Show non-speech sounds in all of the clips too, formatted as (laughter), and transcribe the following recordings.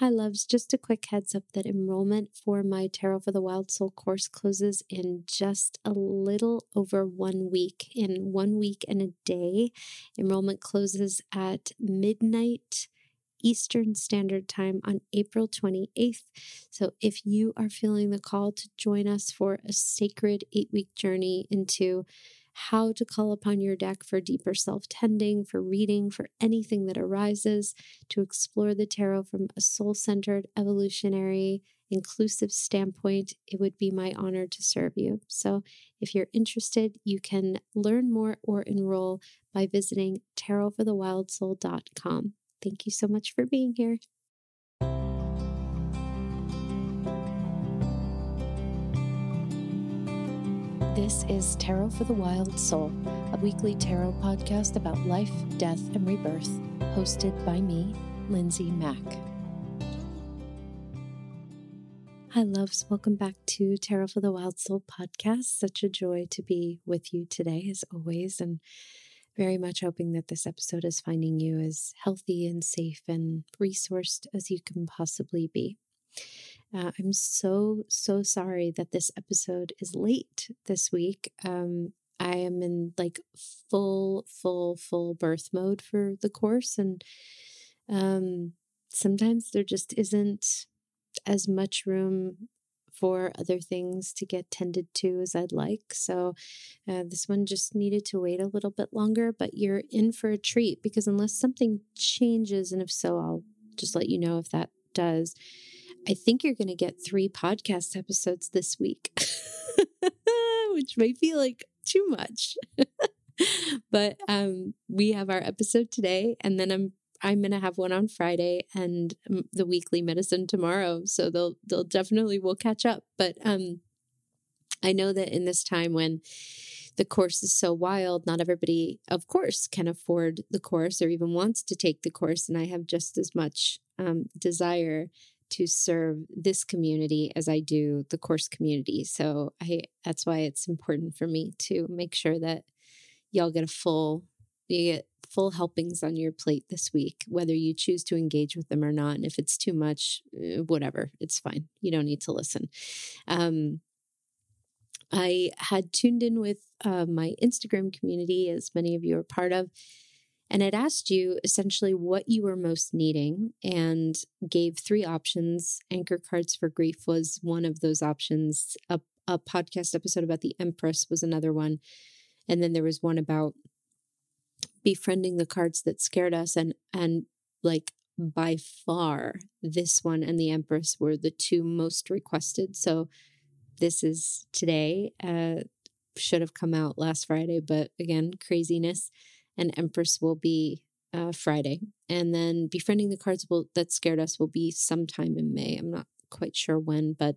Hi, loves. Just a quick heads up that enrollment for my Tarot for the Wild Soul course closes in just a little over one week. In one week and a day, enrollment closes at midnight. Eastern Standard Time on April 28th. So, if you are feeling the call to join us for a sacred eight week journey into how to call upon your deck for deeper self tending, for reading, for anything that arises, to explore the tarot from a soul centered, evolutionary, inclusive standpoint, it would be my honor to serve you. So, if you're interested, you can learn more or enroll by visiting tarotforthewildsoul.com. Thank you so much for being here. This is Tarot for the Wild Soul, a weekly tarot podcast about life, death, and rebirth, hosted by me, Lindsay Mack. Hi, loves. Welcome back to Tarot for the Wild Soul podcast. Such a joy to be with you today, as always, and very much hoping that this episode is finding you as healthy and safe and resourced as you can possibly be. Uh, I'm so, so sorry that this episode is late this week. Um, I am in like full, full, full birth mode for the course. And um, sometimes there just isn't as much room for other things to get tended to as I'd like. So uh, this one just needed to wait a little bit longer, but you're in for a treat because unless something changes, and if so, I'll just let you know if that does I think you're going to get three podcast episodes this week, (laughs) which may feel like too much. (laughs) but um, we have our episode today, and then I'm I'm gonna have one on Friday and the weekly medicine tomorrow. So they'll they'll definitely will catch up. But um, I know that in this time when the course is so wild, not everybody, of course, can afford the course or even wants to take the course. And I have just as much um, desire to serve this community as I do the course community. So I that's why it's important for me to make sure that y'all get a full you get full helpings on your plate this week, whether you choose to engage with them or not. And if it's too much, eh, whatever, it's fine. You don't need to listen. Um, I had tuned in with uh, my Instagram community, as many of you are part of, and it asked you essentially what you were most needing and gave three options. Anchor Cards for Grief was one of those options. A, a podcast episode about the Empress was another one. And then there was one about befriending the cards that scared us and and like by far this one and the empress were the two most requested so this is today uh should have come out last friday but again craziness and Empress will be uh, Friday. And then Befriending the Cards will, that scared us will be sometime in May. I'm not quite sure when, but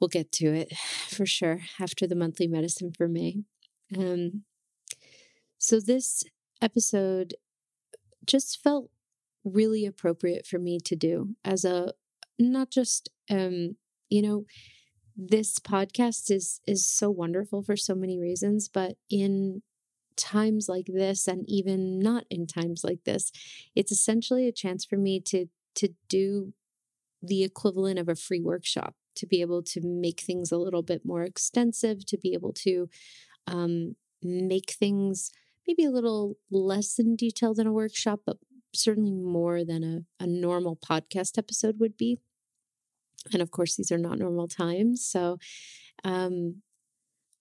we'll get to it (sighs) for sure after the monthly medicine for May. Um, so this episode just felt really appropriate for me to do as a not just um you know this podcast is is so wonderful for so many reasons but in times like this and even not in times like this it's essentially a chance for me to to do the equivalent of a free workshop to be able to make things a little bit more extensive to be able to um, make things maybe a little less in detail than a workshop but certainly more than a, a normal podcast episode would be. And of course these are not normal times so um,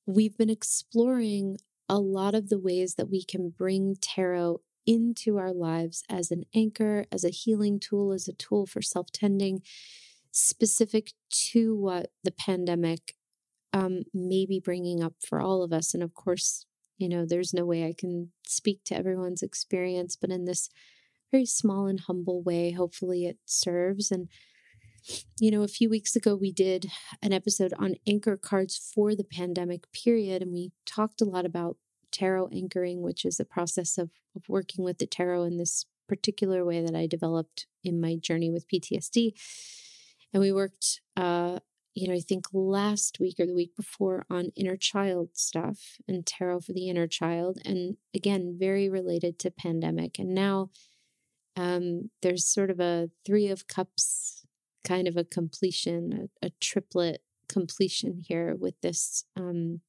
we've been exploring a lot of the ways that we can bring tarot into our lives as an anchor, as a healing tool, as a tool for self tending, specific to what the pandemic um, may be bringing up for all of us. And of course, you know, there's no way I can speak to everyone's experience, but in this very small and humble way, hopefully it serves. And you know, a few weeks ago, we did an episode on anchor cards for the pandemic period, and we talked a lot about tarot anchoring, which is a process of, of working with the tarot in this particular way that I developed in my journey with PTSD. And we worked, uh, you know, I think last week or the week before on inner child stuff and tarot for the inner child. And again, very related to pandemic. And now um, there's sort of a three of cups kind of a completion, a, a triplet completion here with this um,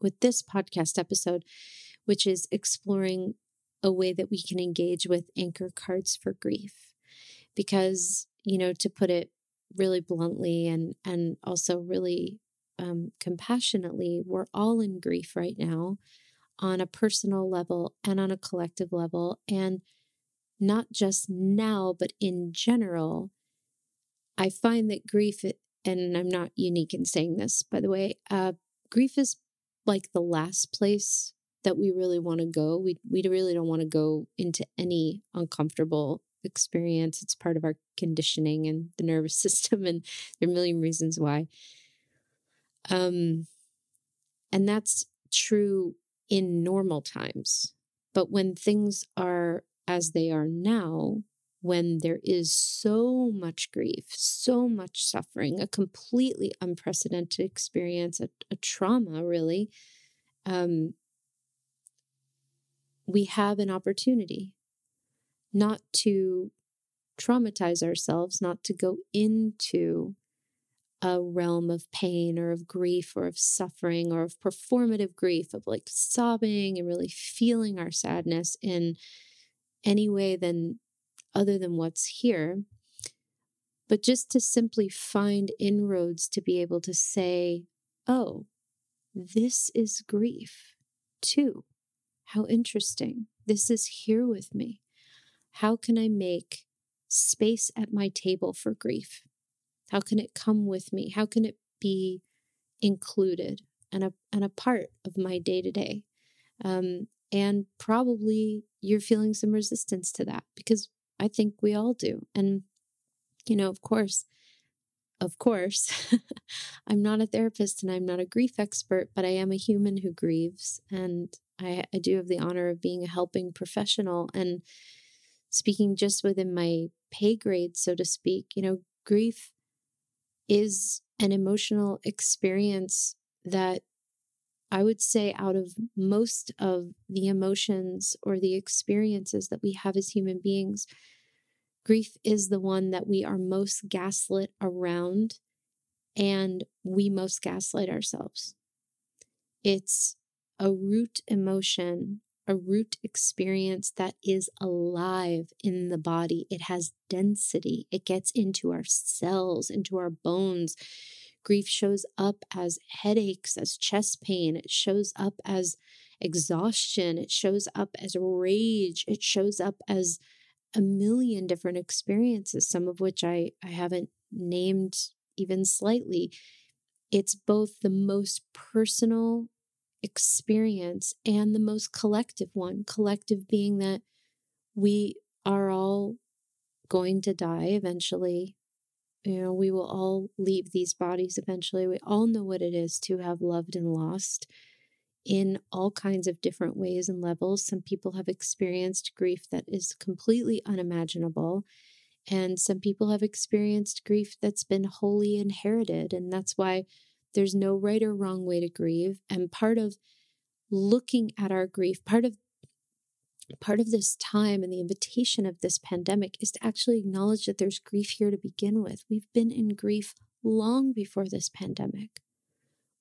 with this podcast episode, which is exploring a way that we can engage with anchor cards for grief. Because, you know, to put it really bluntly and and also really um, compassionately, we're all in grief right now on a personal level and on a collective level. And not just now, but in general, I find that grief, and I'm not unique in saying this, by the way, uh, grief is like the last place that we really want to go. We, we really don't want to go into any uncomfortable experience. It's part of our conditioning and the nervous (laughs) system, and there are a million reasons why. Um, and that's true in normal times. But when things are as they are now, when there is so much grief, so much suffering, a completely unprecedented experience, a, a trauma, really, um, we have an opportunity not to traumatize ourselves, not to go into a realm of pain or of grief or of suffering or of performative grief, of like sobbing and really feeling our sadness in any way than other than what's here, but just to simply find inroads to be able to say, oh, this is grief too. How interesting. This is here with me. How can I make space at my table for grief? How can it come with me? How can it be included and a, and a part of my day to day? And probably you're feeling some resistance to that because I think we all do. And, you know, of course, of course, (laughs) I'm not a therapist and I'm not a grief expert, but I am a human who grieves. And I, I do have the honor of being a helping professional and speaking just within my pay grade, so to speak. You know, grief is an emotional experience that I would say, out of most of the emotions or the experiences that we have as human beings, grief is the one that we are most gaslit around and we most gaslight ourselves. It's a root emotion, a root experience that is alive in the body. It has density, it gets into our cells, into our bones Grief shows up as headaches, as chest pain. It shows up as exhaustion. It shows up as rage. It shows up as a million different experiences, some of which I, I haven't named even slightly. It's both the most personal experience and the most collective one. Collective being that we are all going to die eventually. You know, we will all leave these bodies eventually. We all know what it is to have loved and lost in all kinds of different ways and levels. Some people have experienced grief that is completely unimaginable. And some people have experienced grief that's been wholly inherited. And that's why there's no right or wrong way to grieve. And part of looking at our grief, part of part of this time and the invitation of this pandemic is to actually acknowledge that there's grief here to begin with. We've been in grief long before this pandemic.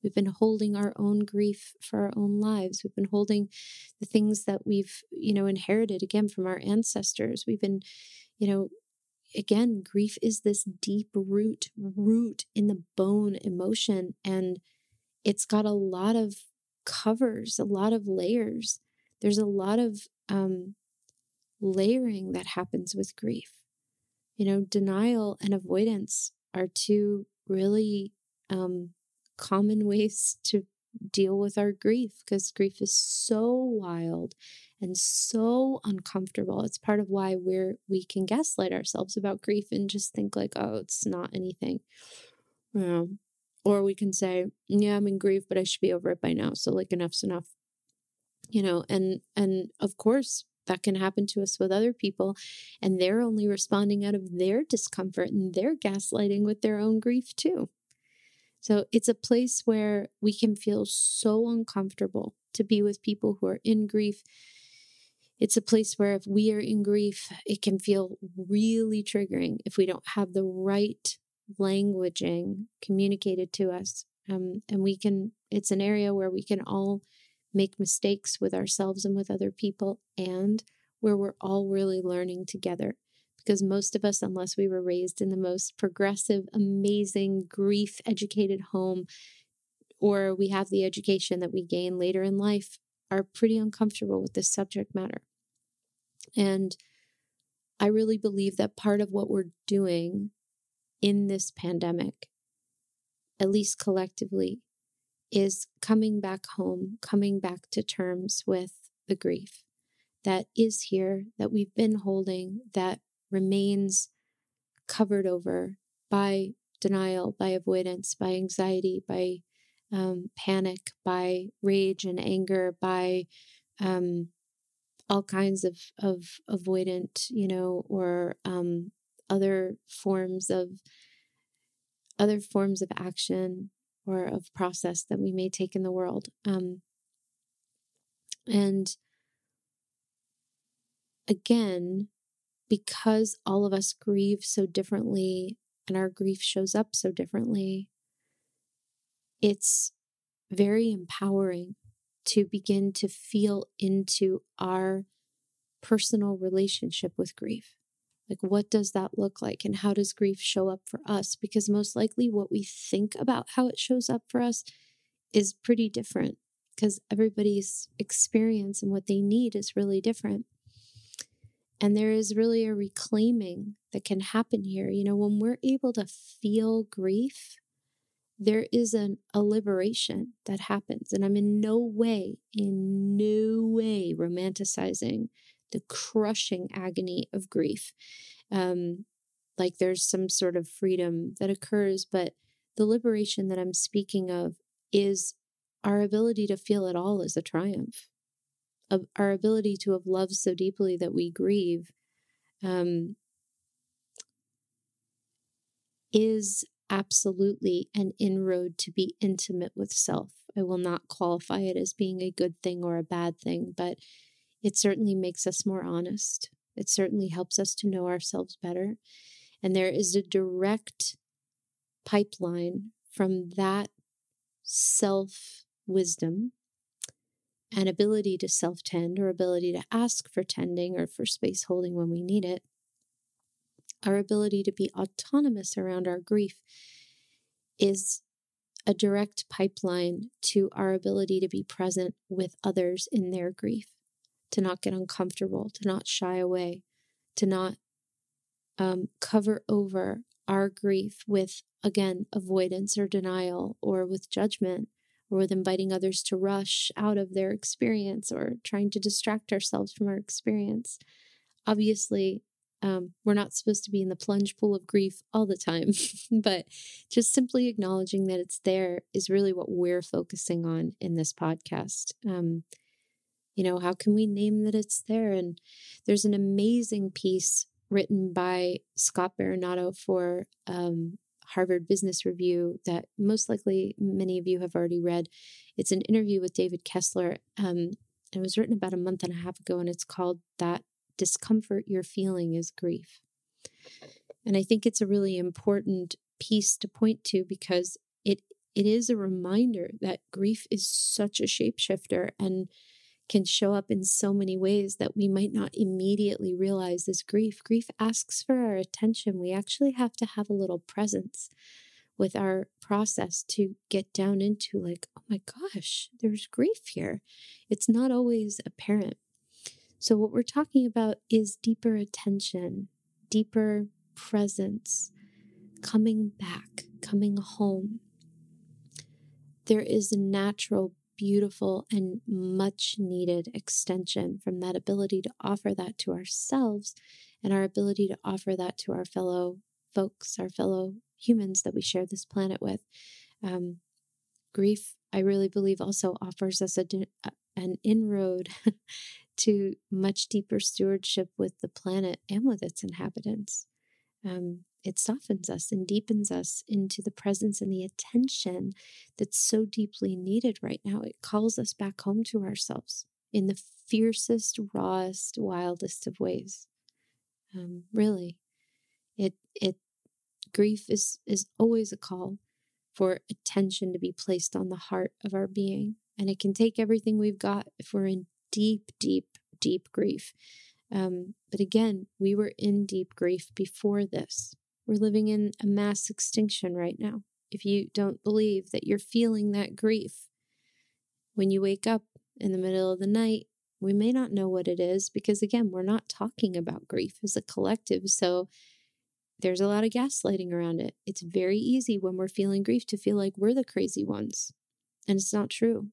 We've been holding our own grief for our own lives. We've been holding the things that we've, you know, inherited again from our ancestors. We've been, you know, again, grief is this deep root, root in the bone emotion. And it's got a lot of covers, a lot of layers. There's a lot of um, layering that happens with grief. You know, denial and avoidance are two really um, common (laughs) ways to deal with our grief because grief is so wild and so uncomfortable. It's part of why we're we can gaslight ourselves about grief and just think like, oh, it's not anything. Know, or we can say, yeah, I'm in grief, but I should be over it by now. So like enough's enough you know and and of course that can happen to us with other people and they're only responding out of their discomfort and they're gaslighting with their own grief too so it's a place where we can feel so uncomfortable to be with people who are in grief It's a place where if we are in grief, it can feel really triggering if we don't have the right languaging communicated to us. Um, and we can, it's an area where we can all make mistakes with ourselves and with other people, and where we're all really learning together. Because most of us, unless we were raised in the most progressive, amazing, grief educated home, or we have the education that we gain later in life, are pretty uncomfortable with this subject matter. And I really believe that part of what we're doing in this pandemic, at least collectively, is coming back home, coming back to terms with the grief that is here, that we've been holding, that remains covered over by denial, by avoidance, by anxiety, by um, panic, by rage and anger, by um, all kinds of, of avoidant, you know, or um, other forms of other forms of action or of process that we may take in the world. Um, and again, because all of us grieve so differently and our grief shows up so differently, it's very empowering to begin to feel into our personal relationship with grief. Like, what does that look like? And how does grief show up for us? Because most likely, what we think about how it shows up for us is pretty different because everybody's experience and what they need is really different. And there is really a reclaiming that can happen here. You know, when we're able to feel grief, there is an, a liberation that happens. And I'm in no way, in no way romanticizing the crushing agony of grief. Um, like there's some sort of freedom that occurs, but the liberation that I'm speaking of is our ability to feel it all as a triumph. Of our ability to have loved so deeply that we grieve um, is absolutely an inroad to be intimate with self. I will not qualify it as being a good thing or a bad thing, but it certainly makes us more honest. It certainly helps us to know ourselves better. And there is a direct pipeline from that self wisdom and ability to self tend or ability to ask for tending or for space holding when we need it our ability to be autonomous around our grief is a direct pipeline to our ability to be present with others in their grief, to not get uncomfortable, to not shy away, to not um, cover over our grief with, again, avoidance or denial or with judgment or with inviting others to rush out of their experience or trying to distract ourselves from our experience. Obviously, um, we're not supposed to be in the plunge pool of grief all the time, (laughs) but just simply acknowledging that it's there is really what we're focusing on in this podcast. Um, you know, how can we name that it's there? And there's an amazing piece written by Scott Berinato for um, Harvard Business Review that most likely many of you have already read. It's an interview with David Kessler. Um, it was written about a month and a half ago, and it's called That discomfort you're feeling is grief. And I think it's a really important piece to point to because it it is a reminder that grief is such a shapeshifter and can show up in so many ways that we might not immediately realize is grief. Grief asks for our attention. We actually have to have a little presence with our process to get down into, like, oh my gosh, there's grief here. It's not always apparent. So, what we're talking about is deeper attention, deeper presence, coming back, coming home. There is a natural, beautiful, and much needed extension from that ability to offer that to ourselves and our ability to offer that to our fellow folks, our fellow humans that we share this planet with. Um, grief, I really believe, also offers us a, an inroad (laughs) to much deeper stewardship with the planet and with its inhabitants. Um, it softens us and deepens us into the presence and the attention that's so deeply needed right now. It calls us back home to ourselves. in the fiercest, rawest, wildest of ways. Um, really, it it grief is is always a call for attention to be placed on the heart of our being, and it can take everything we've got if we're in deep, deep, deep grief. Um, but again, we were in deep grief before this. We're living in a mass extinction right now. If you don't believe that you're feeling that grief, when you wake up in the middle of the night, we may not know what it is because, again, we're not talking about grief as a collective. So there's a lot of gaslighting around it. It's very easy when we're feeling grief to feel like we're the crazy ones. And it's not true.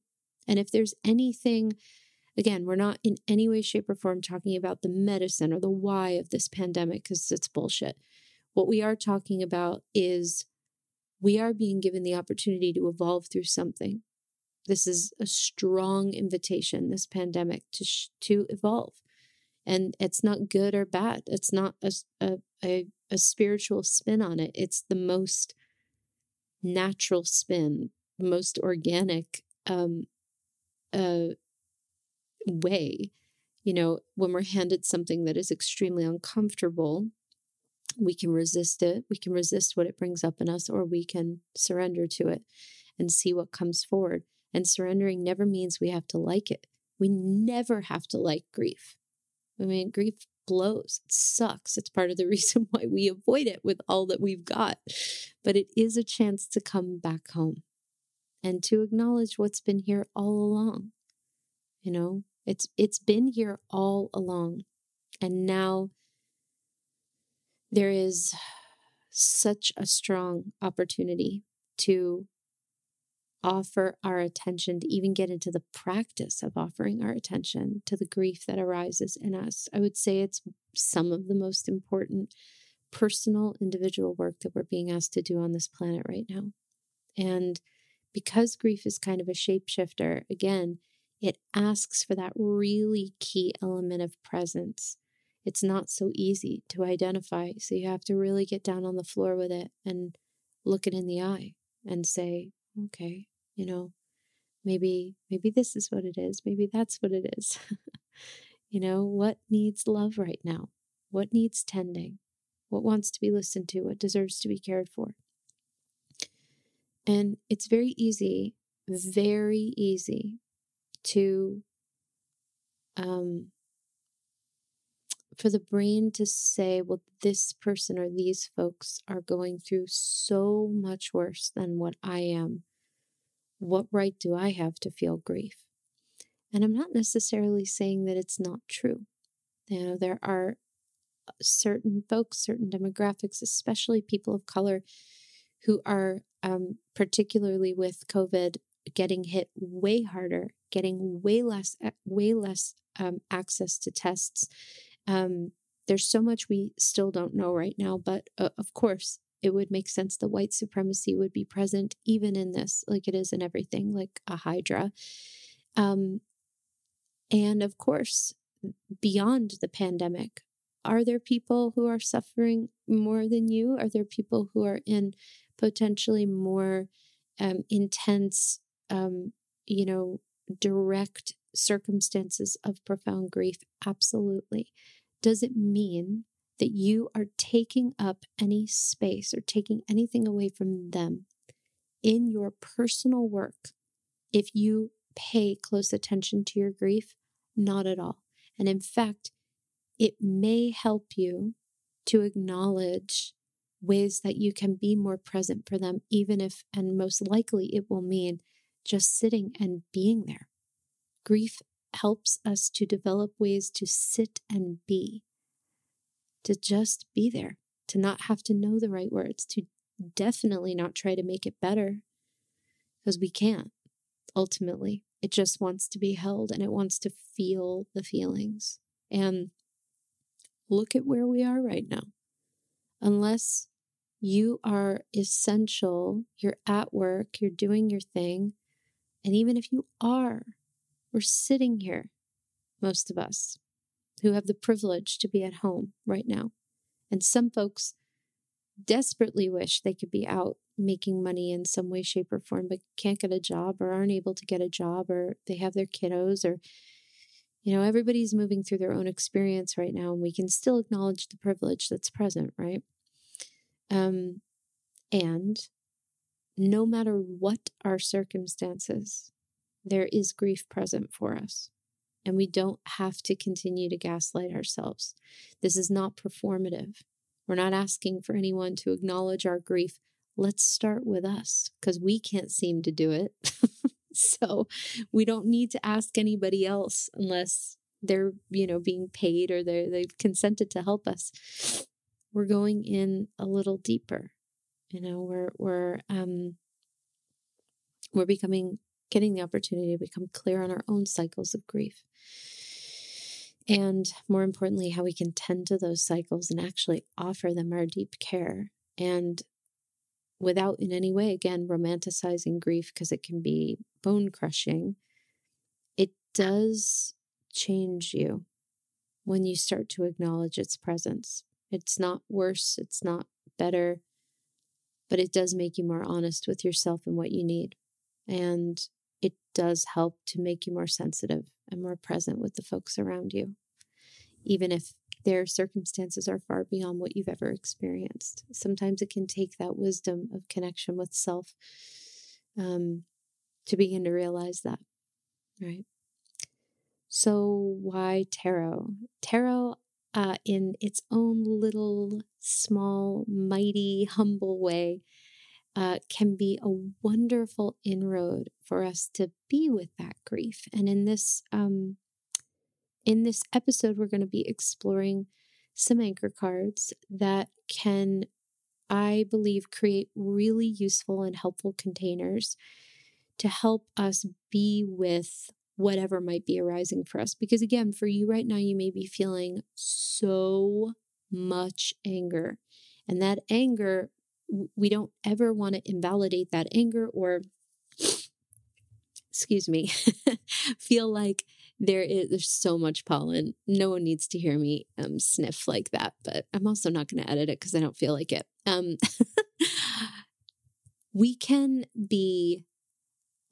And if there's anything, again, we're not in any way, shape, or form talking about the medicine or the why of this pandemic because it's bullshit. What we are talking about is we are being given the opportunity to evolve through something. This is a strong invitation, this pandemic, to, sh- to evolve. And it's not good or bad. It's not a, a, a, a spiritual spin on it. It's the most natural spin, the most organic um, uh, way. You know, when we're handed something that is extremely uncomfortable, we can resist it. We can resist what it brings up in us, or we can surrender to it and see what comes forward. And surrendering never means we have to like it. We never have to like grief. I mean, grief blows. It sucks. It's part of the (laughs) reason why we avoid it with all that we've got. But it is a chance to come back home and to acknowledge what's been here all along. You know, it's it's been here all along. And now there is such a strong opportunity to offer our attention, to even get into the practice of offering our attention to the grief that arises in us. I would say it's some of the most important personal, individual work that we're being asked to do on this planet right now. And because grief is kind of a shapeshifter, again, it asks for that really key element of presence. It's not so easy to identify. So you have to really get down on the floor with it and look it in the eye and say, okay, you know, maybe, maybe this is what it is. Maybe that's what it is. (laughs) you know, what needs love right now? What needs tending? What wants to be listened to? What deserves to be cared for? And it's very easy, very easy to um, for the brain to say, well, this person or these folks are going through so much worse than what I am what right do I have to feel grief? And I'm not necessarily saying that it's not true. You know, there are uh, certain folks, certain demographics, especially people of color, who are um, particularly with COVID getting hit way harder, getting way less, way less um, access to tests. Um, there's so much we still don't know right now, but uh, of course, it would make sense that white supremacy would be present even in this, like it is in everything, like a hydra. Um, and of course, beyond the pandemic, are there people who are suffering more than you? Are there people who are in potentially more um, intense, um, you know, direct circumstances of profound grief? Absolutely. Does it mean that you are taking up any space or taking anything away from them in your personal work if you pay close attention to your grief? Not at all. And in fact, it may help you to acknowledge ways that you can be more present for them, even if, and most likely, it will mean just sitting and being there. Grief helps us to develop ways to sit and be to just be there, to not have to know the right words, to definitely not try to make it better because we can't ultimately. It just wants to be held and it wants to feel the feelings. And look at where we are right now. Unless you are essential, you're at work, you're doing your thing, and even if you are, we're sitting here, most of us, who have the privilege to be at home right now. And some folks desperately wish they could be out making money in some way, shape, or form, but can't get a job or aren't able to get a job or they have their kiddos or, You know, everybody's moving through their own experience right now, and we can still acknowledge the privilege that's present, right? Um, and no matter what our circumstances, there is grief present for us. And we don't have to continue to gaslight ourselves. This is not performative. We're not asking for anyone to acknowledge our grief. Let's start with us because we can't seem to do it. (laughs) so we don't need to ask anybody else unless they're, you know, being paid or they they've consented to help us. We're going in a little deeper. You know, we're we're um we're becoming getting the opportunity to become clear on our own cycles of grief. And more importantly, how we can tend to those cycles and actually offer them our deep care. And without in any way, again, romanticizing grief because it can be bone crushing, it does change you when you start to acknowledge its presence. It's not worse, it's not better, but it does make you more honest with yourself and what you need. And does help to make you more sensitive and more present with the folks around you, even if their circumstances are far beyond what you've ever experienced. Sometimes it can take that wisdom of connection with self um, to begin to realize that, right? So, why tarot? Tarot, uh, in its own little, small, mighty, humble way, uh, can be a wonderful inroad for us to be with that grief. And in this um, in this episode, we're going to be exploring some anchor cards that can, I believe, create really useful and helpful containers to help us be with whatever might be arising for us. Because again, for you right now, you may be feeling so much anger. And that anger we don't ever want to invalidate that anger or (sniffs) excuse me (laughs) feel like there is there's so much pollen. No one needs to hear me um, sniff like that but i'm also not going to edit it because i don't feel like it. Um, (laughs) we can be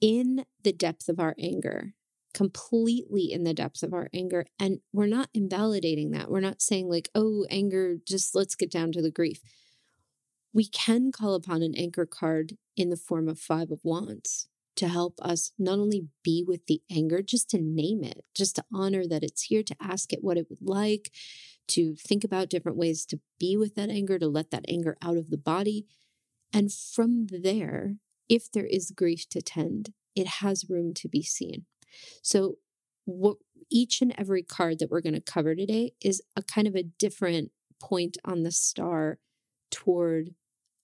in the depth of our anger completely in the depth of our anger and we're not invalidating that. We're not saying like oh anger just let's get down to the grief we can call upon an anchor card in the form of Five of Wands to help us not only be with the anger, just to name it, just to honor that it's here, to ask it what it would like, to think about different ways to be with that anger, to let that anger out of the body. And from there, if there is grief to tend, it has room to be seen. So, what each and every card that we're going to cover today is a kind of a different point on the star toward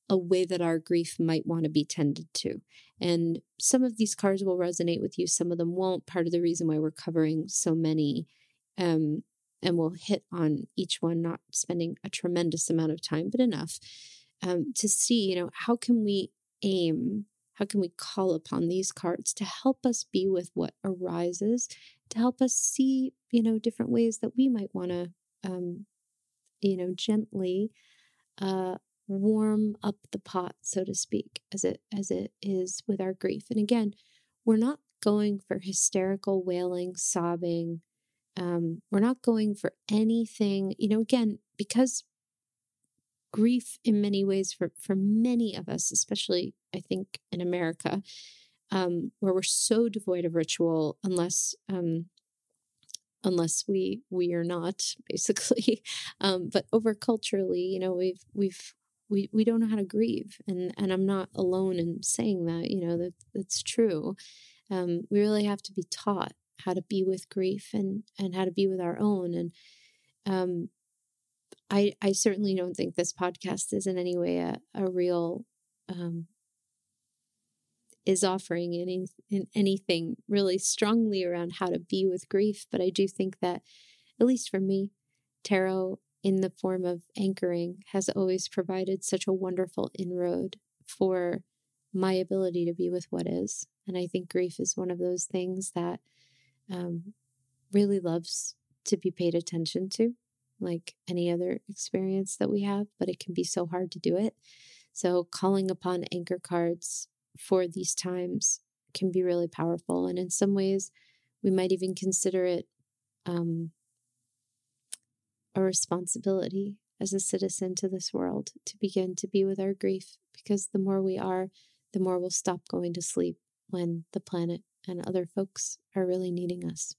a way that our grief might want to be tended to. And some of these cards will resonate with you, some of them won't. Part of the reason why we're covering so many, um, and we'll hit on each one, not spending a tremendous amount of time, but enough um, to see, you know, how can we aim, how can we call upon these cards to help us be with what arises, to help us see, you know, different ways that we might want to, um, you know, gently uh, warm up the pot, so to speak, as it as it is with our grief. And again, we're not going for hysterical wailing, sobbing. Um, we're not going for anything, you know, again, because grief in many ways for for many of us, especially I think in America, um, where we're so devoid of ritual unless um, unless we we are not (laughs) basically um, but over culturally you know we've we've we we don't know how to grieve and and i'm not alone in saying that you know that that's true. Um, we really have to be taught how to be with grief and and how to be with our own and um, i i certainly don't think this podcast is in any way a, a real um, is offering any in anything really strongly around how to be with grief but i do think that at least for me tarot in the form of anchoring has always provided such a wonderful inroad for my ability to be with what is. And I think grief is one of those things that um, really loves to be paid attention to, like any other experience that we have, but it can be so hard to do it. So, calling upon anchor cards for these times can be really powerful. And in some ways, we might even consider it um, a responsibility as a citizen to this world to begin to be with our grief because the more we are, the more we'll stop going to sleep when the planet and other folks are really needing us.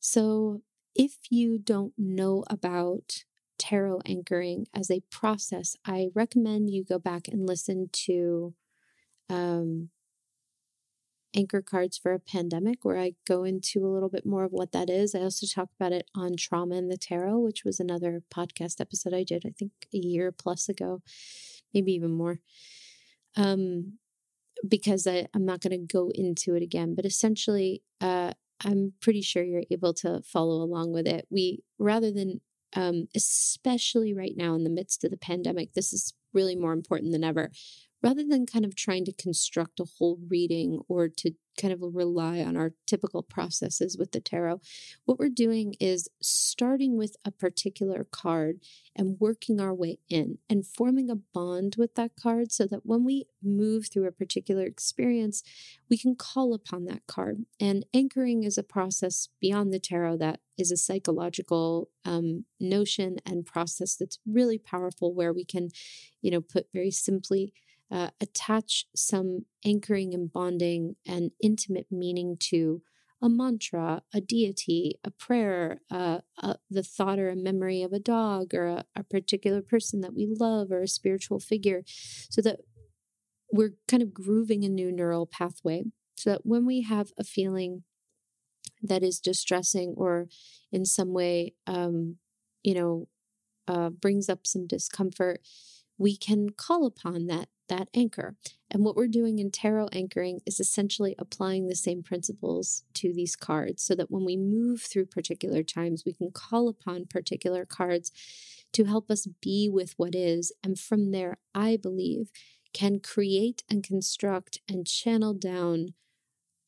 So, if you don't know about tarot anchoring as a process, I recommend you go back and listen to um, Anchor Cards for a Pandemic, where I go into a little bit more of what that is. I also talk about it on Trauma in the Tarot, which was another podcast episode I did, I think a year plus ago, maybe even more. Um, because I, I'm not going to go into it again, but essentially, uh, I'm pretty sure you're able to follow along with it. We, rather than, um, especially right now in the midst of the pandemic, this is really more important than ever rather than kind of trying to construct a whole reading or to kind of rely on our typical processes with the tarot, what we're doing is starting with a particular card and working our way in and forming a bond with that card so that when we move through a particular experience, we can call upon that card. And anchoring is a process beyond the tarot that is a psychological um, notion and process that's really powerful where we can, you know, put very simply, uh, attach some anchoring and bonding and intimate meaning to a mantra, a deity, a prayer, uh, uh, the thought or a memory of a dog or a, a particular person that we love or a spiritual figure, so that we're kind of grooving a new neural pathway. So that when we have a feeling that is distressing or in some way, um, you know, uh, brings up some discomfort, we can call upon that that anchor. And what we're doing in tarot anchoring is essentially applying the same principles to these cards so that when we move through particular times, we can call upon particular cards to help us be with what is. And from there, I believe, can create and construct and channel down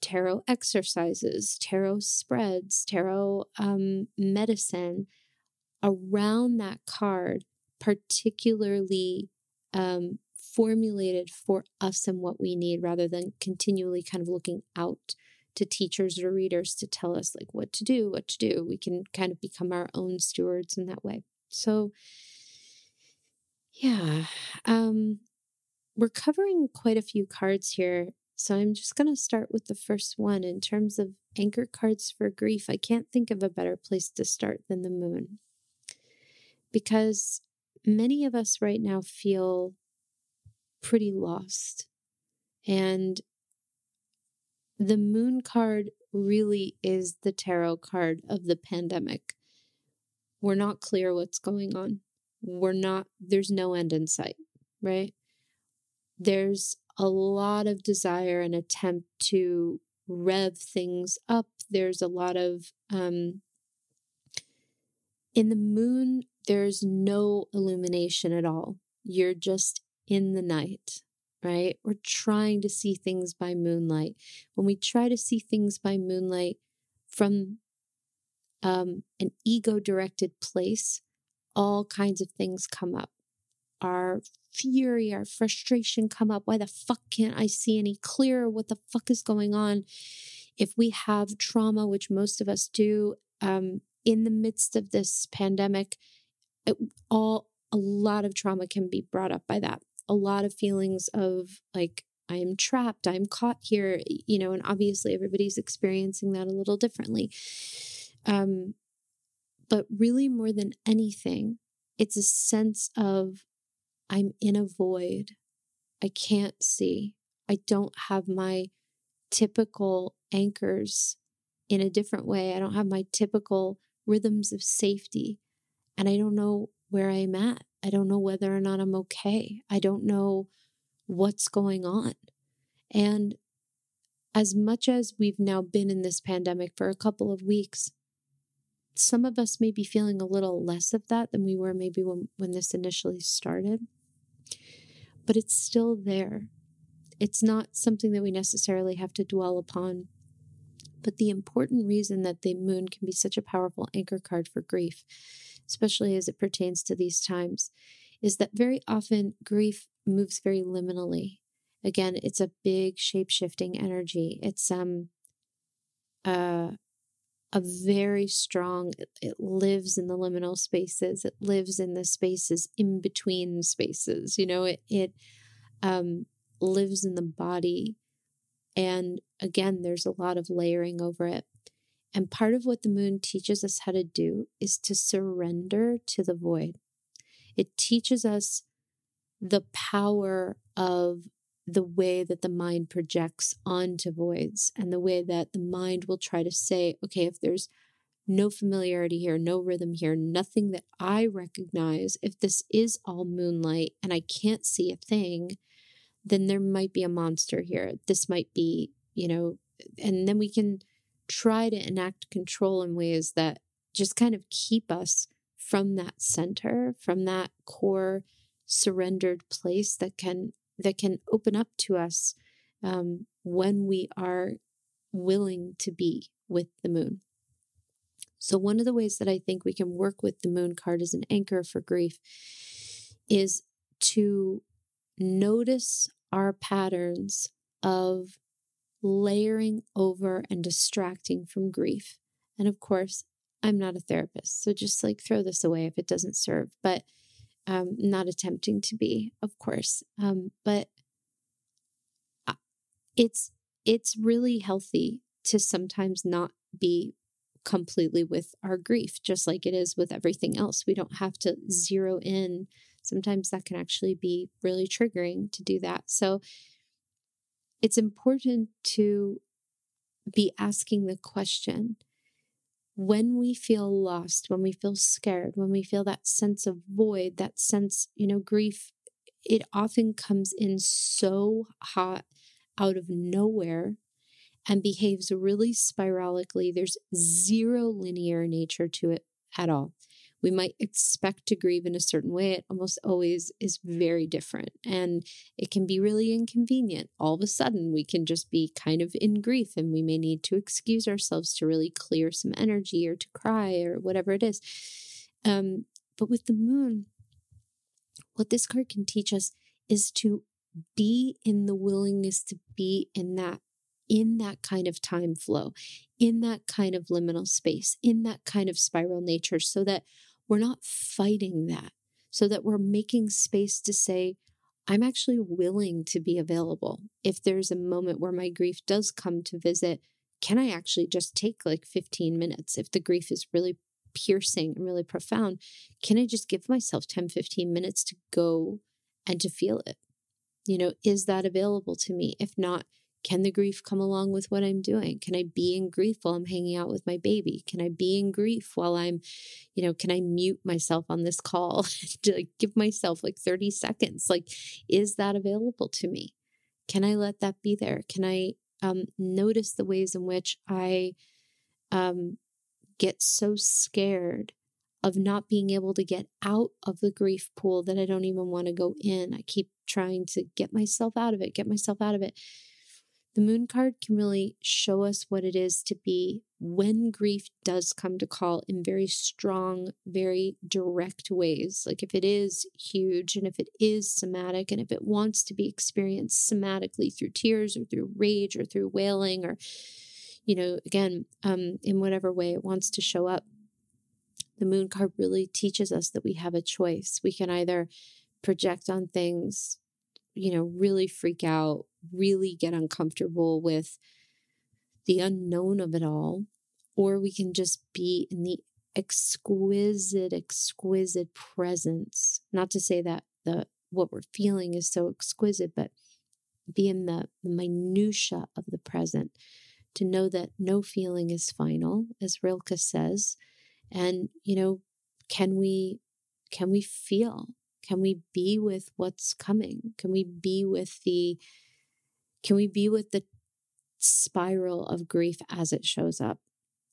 tarot exercises, tarot spreads, tarot um, medicine around that card, particularly um, formulated for us and what we need rather than continually kind of looking out to teachers or readers to tell us like what to do, what to do. We can kind of become our own stewards in that way. So yeah, um we're covering quite a few cards here. So I'm just going to start with the first one in terms of anchor cards for grief. I can't think of a better place to start than the moon. Because many of us right now feel pretty lost. And the moon card really is the tarot card of the pandemic. We're not clear what's going on. We're not, there's no end in sight, right? There's a lot of desire and attempt to rev things up. There's a lot of, um, in the moon, there's no illumination at all. You're just in the night, right? We're trying to see things by moonlight. When we try to see things by moonlight from um, an ego directed place, all kinds of things come up. Our fury, our frustration come up. Why the fuck can't I see any clearer? What the fuck is going on? If we have trauma, which most of us do, um, in the midst of this pandemic, it, all a lot of trauma can be brought up by that a lot of feelings of like, I am trapped, I'm caught here, you know, and obviously everybody's experiencing that a little differently. Um, but really, more than anything, it's a sense of I'm in a void. I can't see. I don't have my typical anchors in a different way. I don't have my typical rhythms of safety. And I don't know where I'm at. I don't know whether or not I'm okay. I don't know what's going on. And as much as we've now been in this pandemic for a couple of weeks, some of us may be feeling a little less of that than we were maybe when, when this initially started. But it's still there. It's not something that we necessarily have to dwell upon. But the important reason that the moon can be such a powerful anchor card for grief especially as it pertains to these times, is that very often grief moves very liminally. Again, it's a big shape shifting energy. It's um uh a very strong it lives in the liminal spaces it lives in the spaces in between spaces you know it it um, lives in the body and again there's a lot of layering over it and part of what the moon teaches us how to do is to surrender to the void it teaches us the power of the way that the mind projects onto voids and the way that the mind will try to say, okay, if there's no familiarity here, no rhythm here, nothing that I recognize, if this is all moonlight and I can't see a thing, then there might be a monster here. This might be, you know, and then we can try to enact control in ways that just kind of keep us from that center, from that core surrendered place that can that can open up to us um, when we are willing to be with the moon. So, one of the ways that I think we can work with the moon card as an anchor for grief is to notice our patterns of layering over and distracting from grief. And of course, I'm not a therapist, so just like throw this away if it doesn't serve. But um, not attempting to be, of course. Um, but it's it's really healthy to sometimes not be completely with our grief, just like it is with everything else. We don't have to zero in. Sometimes that can actually be really triggering to do that. So it's important to be asking the question when we feel lost, when we feel scared, when we feel that sense of void, that sense, you know, grief, it often comes in so hot out of nowhere and behaves really spiralically. There's zero linear nature to it at all we might expect to grieve in a certain way, it almost always is very different. And it can be really inconvenient. All of a sudden, we can just be kind of in grief and we may need to excuse ourselves to really clear some energy or to cry or whatever it is. Um, but with the moon, what this card can teach us is to be in the willingness to be in that in that kind of time flow, in that kind of liminal space, in that kind of spiral nature, so that we're not fighting that so that we're making space to say, I'm actually willing to be available. If there's a moment where my grief does come to visit, can I actually just take like 15 minutes? If the grief is really piercing and really profound, can I just give myself 10, 15 minutes to go and to feel it? You know, is that available to me? If not, can the grief come along with what I'm doing? Can I be in grief while I'm hanging out with my baby? Can I be in grief while I'm, you know, can I mute myself on this call (laughs) to like give myself like 30 seconds? Like, is that available to me? Can I let that be there? Can I um, notice the ways in which I um, get so scared of not being able to get out of the grief pool that I don't even want to go in? I keep trying to get myself out of it, get myself out of it the moon card can really show us what it is to be when grief does come to call in very strong, very direct ways. Like if it is huge and if it is somatic and if it wants to be experienced somatically through tears or through rage or through wailing or, you know, again, um, in whatever way it wants to show up. The moon card really teaches us that we have a choice. We can either project on things you know, really freak out, really get uncomfortable with the unknown of it all, or we can just be in the exquisite, exquisite presence. Not to say that the what we're feeling is so exquisite, but be in the, the minutia of the present to know that no feeling is final, as Rilke says. And, you know, can we can we feel? Can we be with what's coming? Can we be with the can we be with the spiral of grief as it shows up?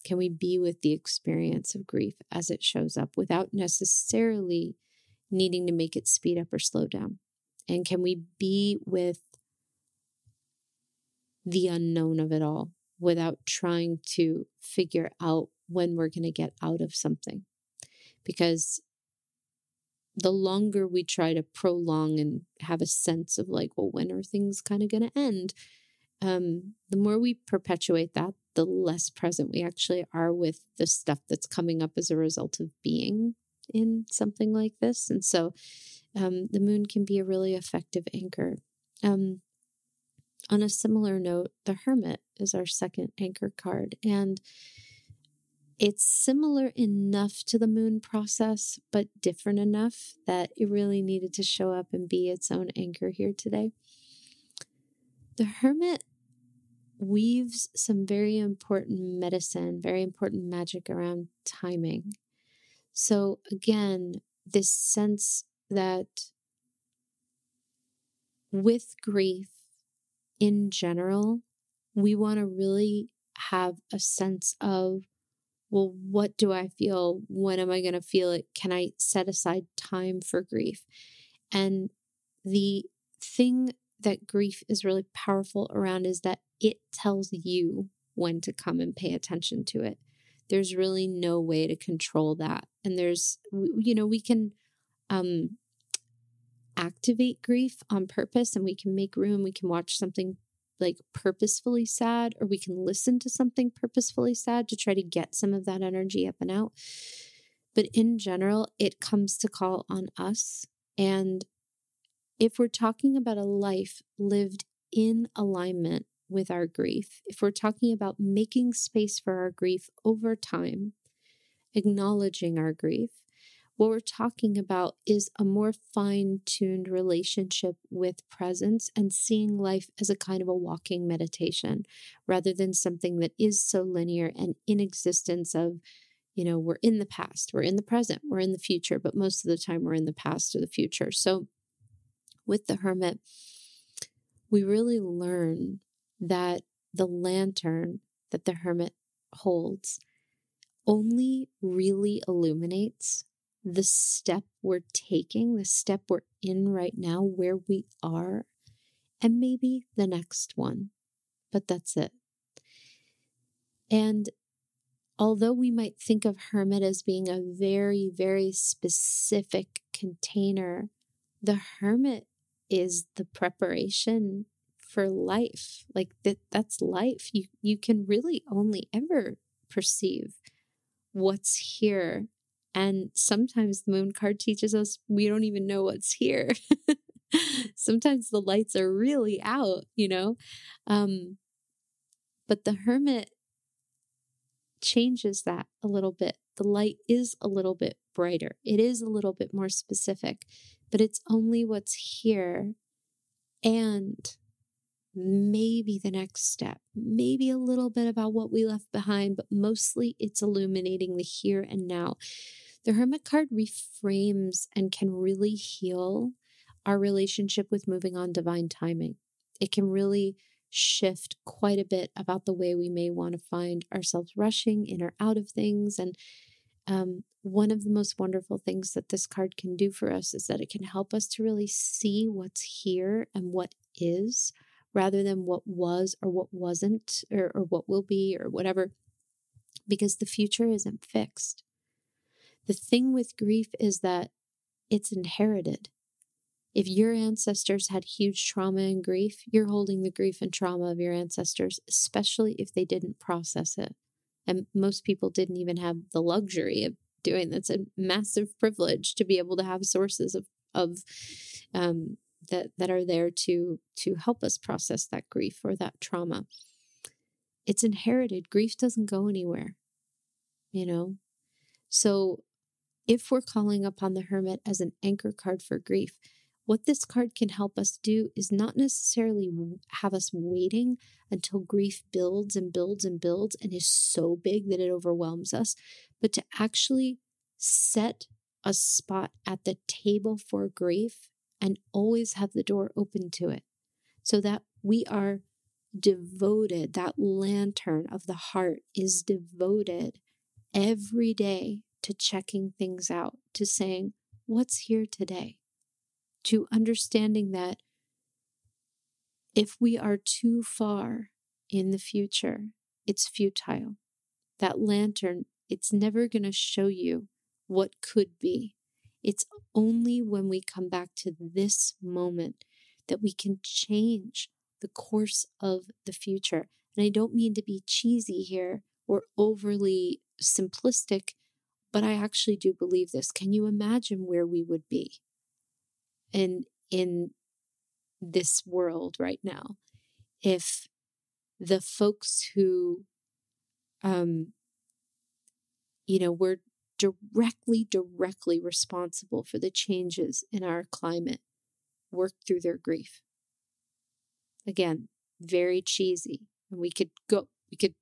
Can we be with the experience of grief as it shows up without necessarily needing to make it speed up or slow down? And can we be with the unknown of it all without trying to figure out when we're going to get out of something? Because the longer we try to prolong and have a sense of like, well, when are things kind of going to end? Um, the more we perpetuate that, the less present we actually are with the stuff that's coming up as a result of being in something like this. And so um, the moon can be a really effective anchor. Um, on a similar note, the Hermit is our second anchor card. And it's similar enough to the moon process, but different enough that it really needed to show up and be its own anchor here today. The Hermit weaves some very important medicine, very important magic around timing. So, again, this sense that with grief in general, we want to really have a sense of, well, what do I feel? When am I going to feel it? Can I set aside time for grief? And the thing that grief is really powerful around is that it tells you when to come and pay attention to it. There's really no way to control that. And there's, you know, we can um, activate grief on purpose and we can make room. We can watch something like purposefully sad, or we can listen to something purposefully sad to try to get some of that energy up and out. But in general, it comes to call on us. And if we're talking about a life lived in alignment with our grief, if we're talking about making space for our grief over time, acknowledging our grief, what we're talking about is a more fine tuned relationship with presence and seeing life as a kind of a walking meditation rather than something that is so linear and in existence of, you know, we're in the past, we're in the present, we're in the future, but most of the time we're in the past or the future. So with the hermit, we really learn that the lantern that the hermit holds only really illuminates the step we're taking, the step we're in right now, where we are, and maybe the next one. But that's it. And although we might think of Hermit as being a very, very specific container, the Hermit is the preparation for life. Like that that's life. You you can really only ever perceive what's here and sometimes the moon card teaches us we don't even know what's here. (laughs) sometimes the lights are really out, you know? Um, but the hermit changes that a little bit. The light is a little bit brighter, it is a little bit more specific, but it's only what's here. And maybe the next step, maybe a little bit about what we left behind, but mostly it's illuminating the here and now. The Hermit card reframes and can really heal our relationship with moving on divine timing. It can really shift quite a bit about the way we may want to find ourselves rushing in or out of things. And um, one of the most wonderful things that this card can do for us is that it can help us to really see what's here and what is rather than what was or what wasn't or, or what will be or whatever, because the future isn't fixed. The thing with grief is that it's inherited. If your ancestors had huge trauma and grief, you're holding the grief and trauma of your ancestors, especially if they didn't process it. And most people didn't even have the luxury of doing that's a massive privilege to be able to have sources of of um, that that are there to to help us process that grief or that trauma. It's inherited. Grief doesn't go anywhere. You know, so if we're calling upon the hermit as an anchor card for grief, what this card can help us do is not necessarily have us waiting until grief builds and builds and builds and is so big that it overwhelms us, but to actually set a spot at the table for grief and always have the door open to it so that we are devoted, that lantern of the heart is devoted every day to checking things out, to saying, What's here today? To understanding that if we are too far in the future, it's futile. That lantern, it's never going to show you what could be. It's only when we come back to this moment that we can change the course of the future And I don't mean to be cheesy here or overly simplistic, but I actually do believe this. Can you imagine where we would be in in this world right now if the folks who um you know were directly directly responsible for the changes in our climate worked through their grief. Again very cheesy and we could go we could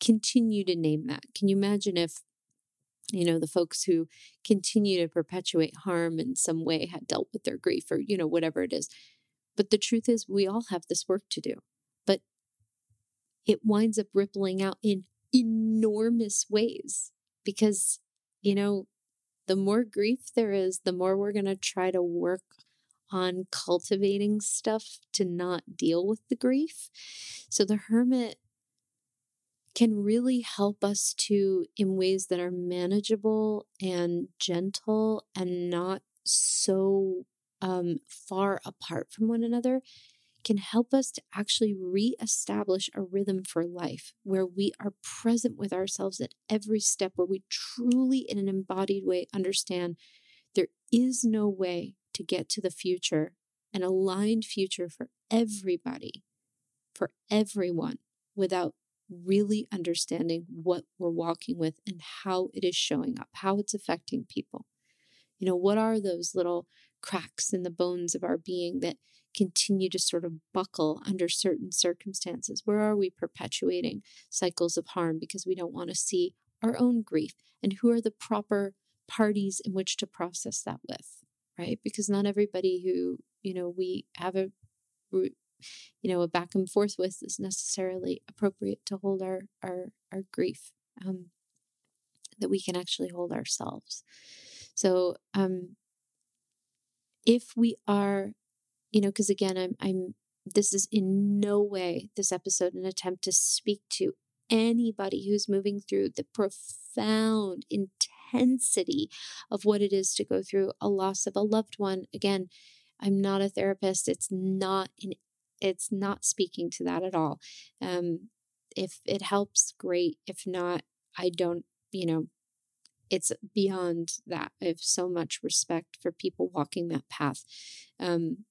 continue to name that. Can you imagine if you know the folks who continue to perpetuate harm in some way had dealt with their grief or you know whatever it is? But the truth is we all have this work to do but it winds up rippling out in enormous ways because you know the more grief there is the more we're going to try to work on cultivating stuff to not deal with the grief. So the hermit can really help us to in ways that are manageable and gentle and not so um, far apart from one another can help us to actually reestablish a rhythm for life where we are present with ourselves at every step, where we truly, in an embodied way, understand there is no way to get to the future, an aligned future for everybody, for everyone, without really understanding what we're walking with and how it is showing up, how it's affecting people. You know, what are those little cracks in the bones of our being that continue to sort of buckle under certain circumstances? Where are we perpetuating cycles of harm because we don't want to see our own grief? And who are the proper parties in which to process that with? Right? Because not everybody who, you know, we have a you know, a back and forth with is necessarily appropriate to hold our our our grief. Um, that we can actually hold ourselves. So, um, if we are, you know, because again, I'm, I'm, this is in no way this episode an attempt to speak to anybody who's moving through the profound intensity of what it is to go through a loss of a loved one. Again, I'm not a therapist. It's not in it's not speaking to that at all. Um, if it helps, great. If not, I don't, you know, it's beyond that. I have so much respect for people walking that path. Um,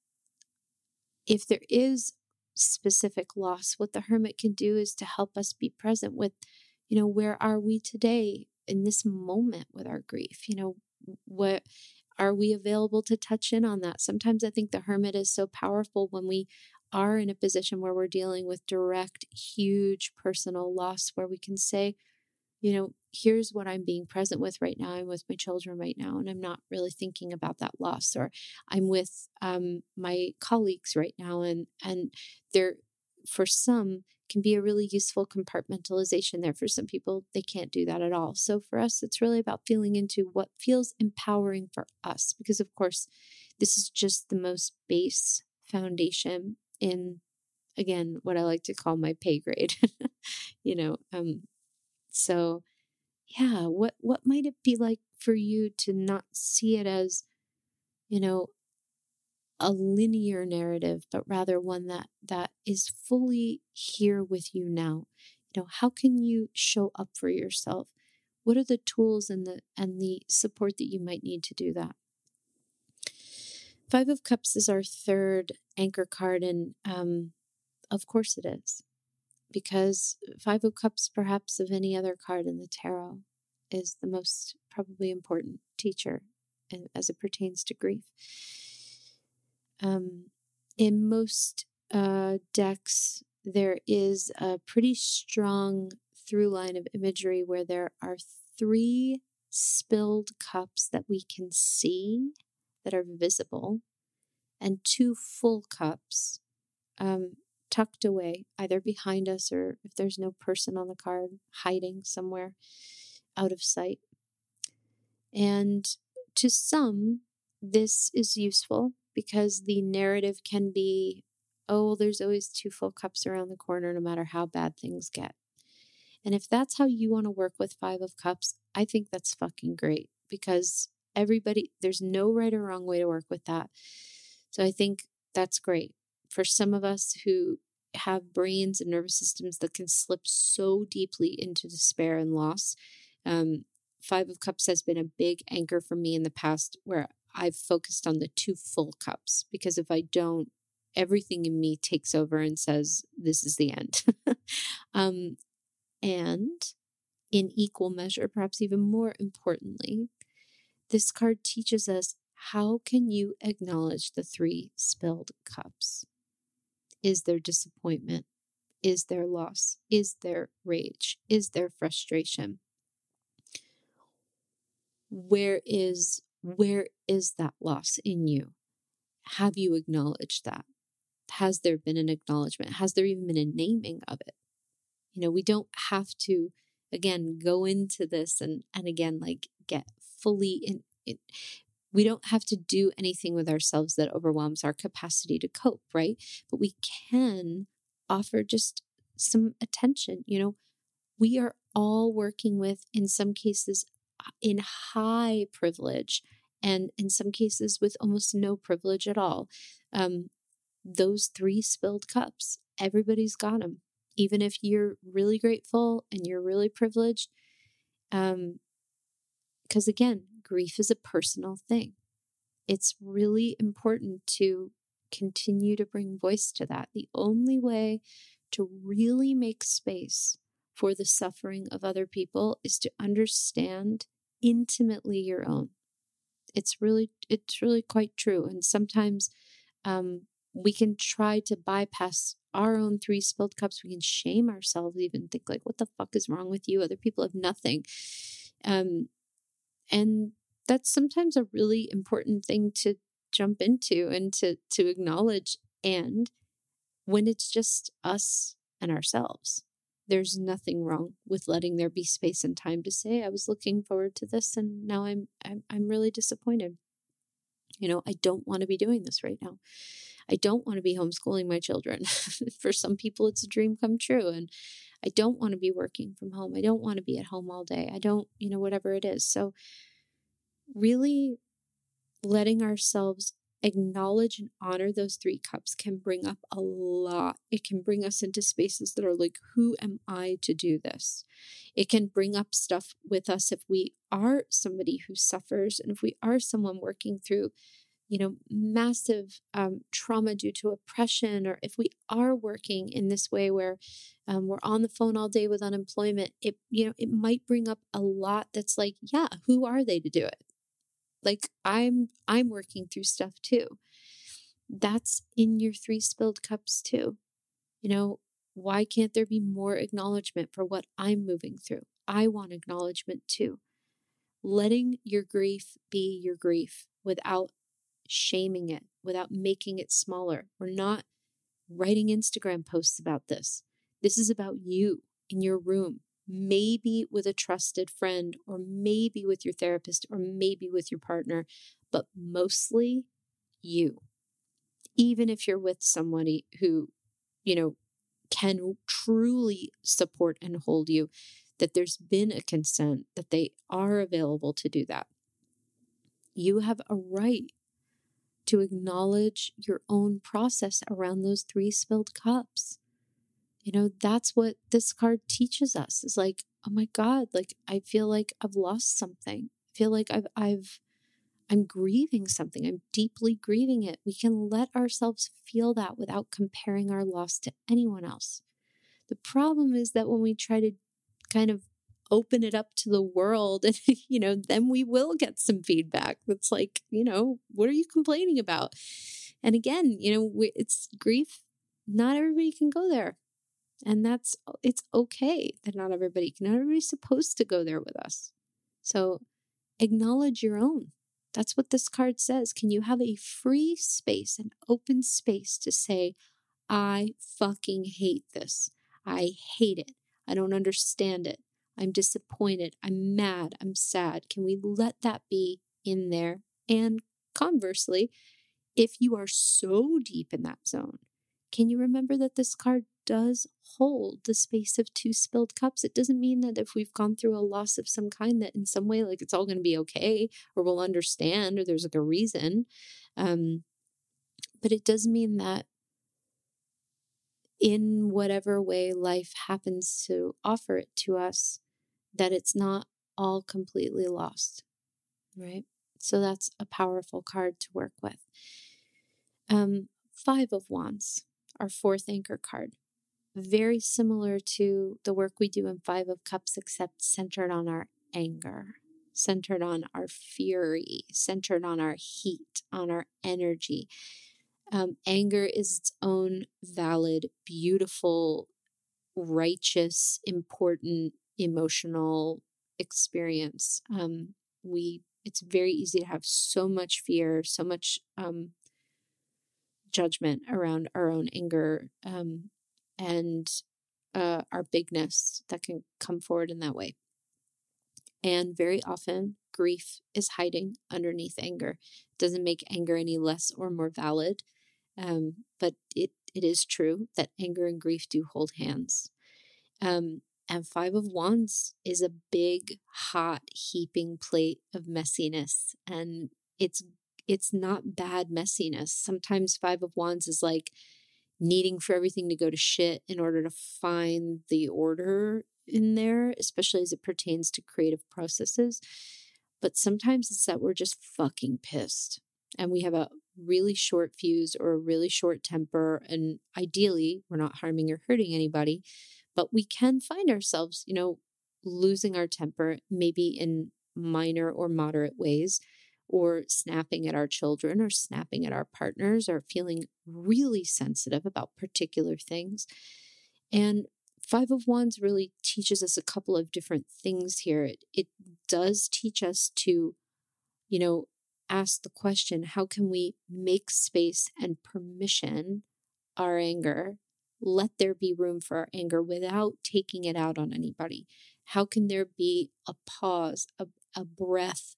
if there is specific loss, what the hermit can do is to help us be present with, you know, where are we today in this moment with our grief? You know, what are we available to touch in on that? Sometimes I think the hermit is so powerful when we are in a position where we're dealing with direct, huge personal loss, where we can say, you know, here's what I'm being present with right now. I'm with my children right now, and I'm not really thinking about that loss. Or I'm with um, my colleagues right now, and and there, for some, can be a really useful compartmentalization there. For some people, they can't do that at all. So for us, it's really about feeling into what feels empowering for us, because of course, this is just the most base foundation in again what I like to call my pay grade. (laughs) you know, um so yeah, what what might it be like for you to not see it as you know a linear narrative but rather one that that is fully here with you now? You know how can you show up for yourself? What are the tools and the and the support that you might need to do that? Five of Cups is our third anchor card, and um, of course it is, because Five of Cups, perhaps of any other card in the tarot, is the most probably important teacher as it pertains to grief. Um, in most uh, decks, there is a pretty strong through line of imagery where there are three spilled cups that we can see that are visible and two full cups um, tucked away, either behind us or if there's no person on the card, hiding somewhere out of sight. And to some, this is useful because the narrative can be oh, well, there's always two full cups around the corner, no matter how bad things get. And if that's how you want to work with Five of Cups, I think that's fucking great because everybody, there's no right or wrong way to work with that. So I think that's great. For some of us who have brains and nervous systems that can slip so deeply into despair and loss. Um, Five of Cups has been a big anchor for me in the past where I've focused on the two full cups because if I don't, everything in me takes over and says, This is the end. (laughs) um, and in equal measure, perhaps even more importantly, this card teaches us how can you acknowledge the three spilled cups? Is there disappointment? Is there loss? Is there rage? Is there frustration? Where is where is that loss in you? Have you acknowledged that? Has there been an acknowledgement? Has there even been a naming of it? You know, we don't have to again go into this and and again like get fully in, in we don't have to do anything with ourselves that overwhelms our capacity to cope, right? But we can offer just some attention. You know, we are all working with, in some cases, in high privilege, and in some cases with almost no privilege at all. Um, those three spilled cups, everybody's got them. Even if you're really grateful and you're really privileged, um, because again, grief is a personal thing. It's really important to continue to bring voice to that. The only way to really make space for the suffering of other people is to understand intimately your own. It's really, it's really quite true. And sometimes um, we can try to bypass our own three spilled cups. We can shame ourselves, even think like, "What the fuck is wrong with you?" Other people have nothing. Um, and that's sometimes a really important thing to jump into and to to acknowledge and when it's just us and ourselves there's nothing wrong with letting there be space and time to say i was looking forward to this and now i'm i'm, I'm really disappointed. You know i don't want to be doing this right now. I don't want to be homeschooling my children. (laughs) For some people it's a dream come true and i don't want to be working from home i don't want to be at home all day i don't you know whatever it is so really letting ourselves acknowledge and honor those three cups can bring up a lot. It can bring us into spaces that are like, who am I to do this? It can bring up stuff with us if we are somebody who suffers and if we are someone working through you know massive um, trauma due to oppression or if we are working in this way where um, we're on the phone all day with unemployment it you know it might bring up a lot that's like yeah who are they to do it like I'm I'm working through stuff too. That's in your three spilled cups too. You know, why can't there be more acknowledgement for what I'm moving through? I want acknowledgement too. Letting your grief be your grief without shaming it, without making it smaller. We're not writing Instagram posts about this. This is about you in your room maybe with a trusted friend, or maybe with your therapist, or maybe with your partner, but mostly you. Even if you're with somebody who, you know, can truly support and hold you, that there's been a consent, that they are available to do that. You have a right to acknowledge your own process around those three spilled cups. You know that's what this card teaches us is like oh my god like i feel like i've lost something. I feel like i've i've i'm grieving something. I'm deeply grieving it. We can let ourselves feel that without comparing our loss to anyone else. The problem is that when we try to kind of open it up to the world and (laughs) you know then we will get some feedback that's like you know what are you complaining about and again you know it's grief not everybody can go there and that's, it's okay that not everybody can, not everybody's supposed to go there with us. So acknowledge your own. That's what this card says. Can you have a free space, an open space to say, I fucking hate this. I hate it. I don't understand it. I'm disappointed. I'm mad. I'm sad. Can we let that be in there? And conversely, if you are so deep in that zone, can you remember that this card does hold the space of two spilled cups. It doesn't mean that if we've gone through a loss of some kind, that in some way, like it's all going to be okay or we'll understand or there's like a reason. Um, but it does mean that in whatever way life happens to offer it to us, that it's not all completely lost, right? So that's a powerful card to work with. Um, five of Wands, our fourth anchor card. Very similar to the work we do in Five of Cups, except centered on our anger, centered on our fury, centered on our heat, on our energy. Um, anger is its own valid, beautiful, righteous, important, emotional experience. Um, we it's very easy to have so much fear, so much um, judgment around our own anger um, and uh, our bigness that can come forward in that way. And very often, grief is hiding underneath anger. It doesn't make anger any less or more valid, um, but it, it is true that anger and grief do hold hands. Um, and Five of Wands is a big, hot, heaping plate of messiness. And it's it's not bad messiness. Sometimes Five of Wands is like needing for everything to go to shit in order to find the order in there, especially as it pertains to creative processes. But sometimes it's that we're just fucking pissed and we have a really short fuse or a really short temper. And ideally, we're not harming or hurting anybody, but we can find ourselves, you know, losing our temper, maybe in minor or moderate ways, or snapping at our children, or snapping at our partners, or feeling really sensitive about particular things. And Five of Wands really teaches us a couple of different things here. It, it does teach us to, you know, ask the question how can we make space and permission our anger let there be room for our anger without taking it out on anybody? How can there be a pause, a, a breath,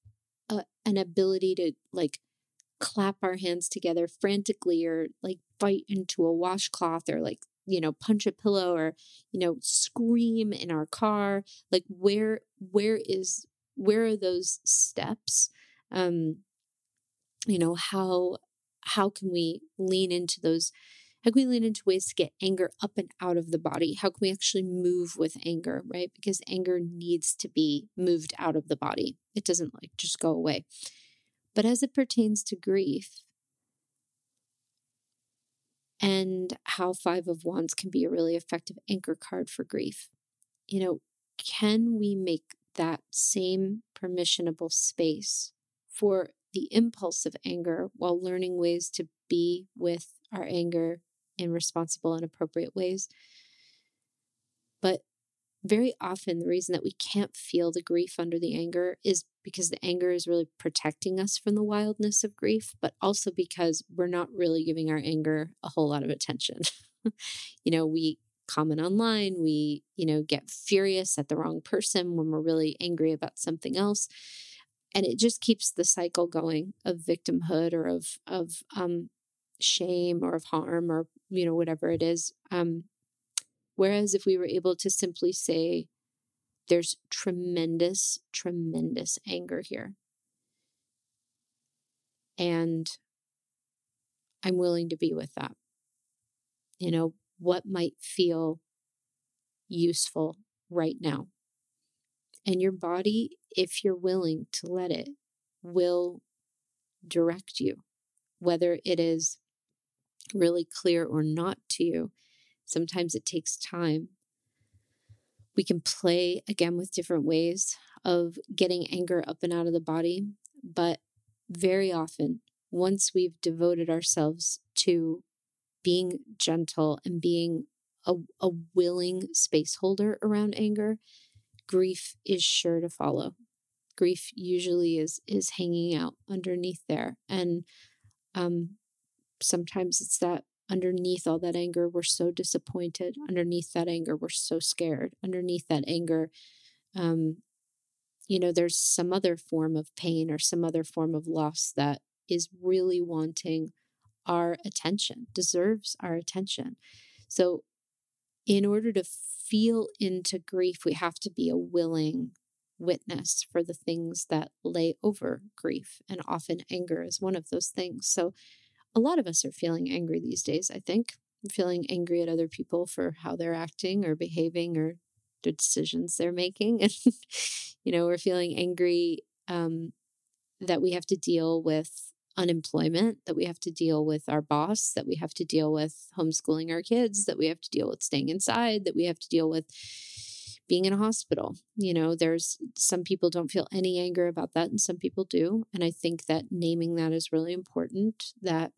a, an ability to like clap our hands together frantically or like bite into a washcloth or like, you know, punch a pillow or, you know, scream in our car? Like where where is where are those steps? Um, you know, how how can we lean into those how can we lean into ways to get anger up and out of the body? How can we actually move with anger, right? Because anger needs to be moved out of the body. It doesn't like just go away. But as it pertains to grief, and how Five of Wands can be a really effective anchor card for grief. You know, can we make that same permissionable space for the impulse of anger while learning ways to be with our anger in responsible and appropriate ways. But very often, the reason that we can't feel the grief under the anger is because the anger is really protecting us from the wildness of grief, but also because we're not really giving our anger a whole lot of attention. (laughs) you know, we comment online, we, you know, get furious at the wrong person when we're really angry about something else. And it just keeps the cycle going of victimhood or of of um, shame or of harm or you know whatever it is um whereas if we were able to simply say there's tremendous tremendous anger here and i'm willing to be with that. You know what might feel useful right now? And your body if you're willing to let it will direct you whether it is really clear or not to you. Sometimes it takes time. We can play again with different ways of getting anger up and out of the body, but very often, once we've devoted ourselves to being gentle and being a, a willing space holder around anger, grief is sure to follow. Grief usually is is hanging out underneath there, and um, sometimes it's that underneath all that anger, we're so disappointed. Underneath that anger, we're so scared. Underneath that anger, um, you know, there's some other form of pain or some other form of loss that is really wanting our attention, deserves our attention. So, in order to feel into grief, we have to be a willing witness for the things that lay over grief. And often anger is one of those things. So, a lot of us are feeling angry these days, I think. We're feeling angry at other people for how they're acting or behaving or the decisions they're making. (laughs) And, you know, we're feeling angry um, that we have to deal with unemployment, that we have to deal with our boss, that we have to deal with homeschooling our kids, that we have to deal with staying inside, that we have to deal with being in a hospital. You know, there's some people don't feel any anger about that, and some people do. And I think that naming that is really important, that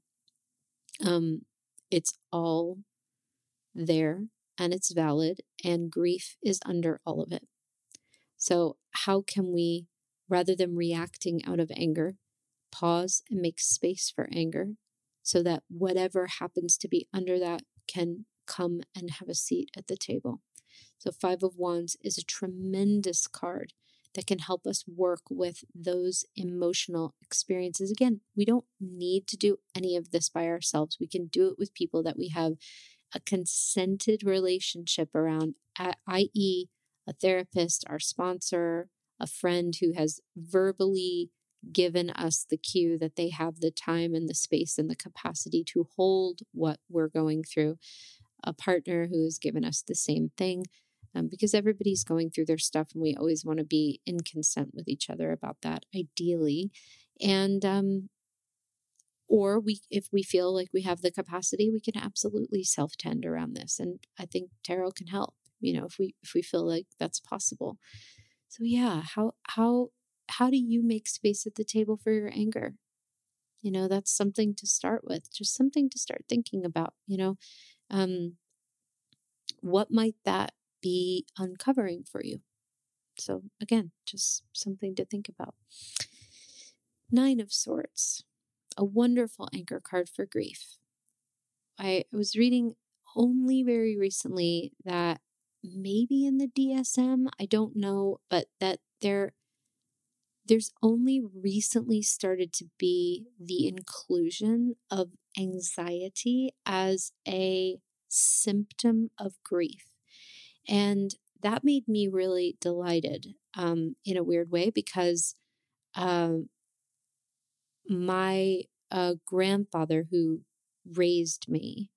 um, it's all there and it's valid, and grief is under all of it. So, how can we, rather than reacting out of anger, pause and make space for anger so that whatever happens to be under that can come and have a seat at the table? So, Five of Wands is a tremendous card that can help us work with those emotional experiences. Again, we don't need to do any of this by ourselves. We can do it with people that we have a consented relationship around, i.e., a therapist, our sponsor, a friend who has verbally given us the cue that they have the time and the space and the capacity to hold what we're going through, a partner who has given us the same thing um, because everybody's going through their stuff and we always want to be in consent with each other about that ideally. And um, or we if we feel like we have the capacity we can absolutely self tend around this and i think tarot can help you know if we if we feel like that's possible. So yeah how how how do you make space at the table for your anger? You know that's something to start with just something to start thinking about you know? Um what might that be uncovering for you. So, again, just something to think about. Nine of Swords, a wonderful anchor card for grief. I was reading only very recently that maybe in the DSM, I don't know, but that there there's only recently started to be the inclusion of anxiety as a symptom of grief. And that made me really delighted um, in a weird way because um, my uh, grandfather, who raised me,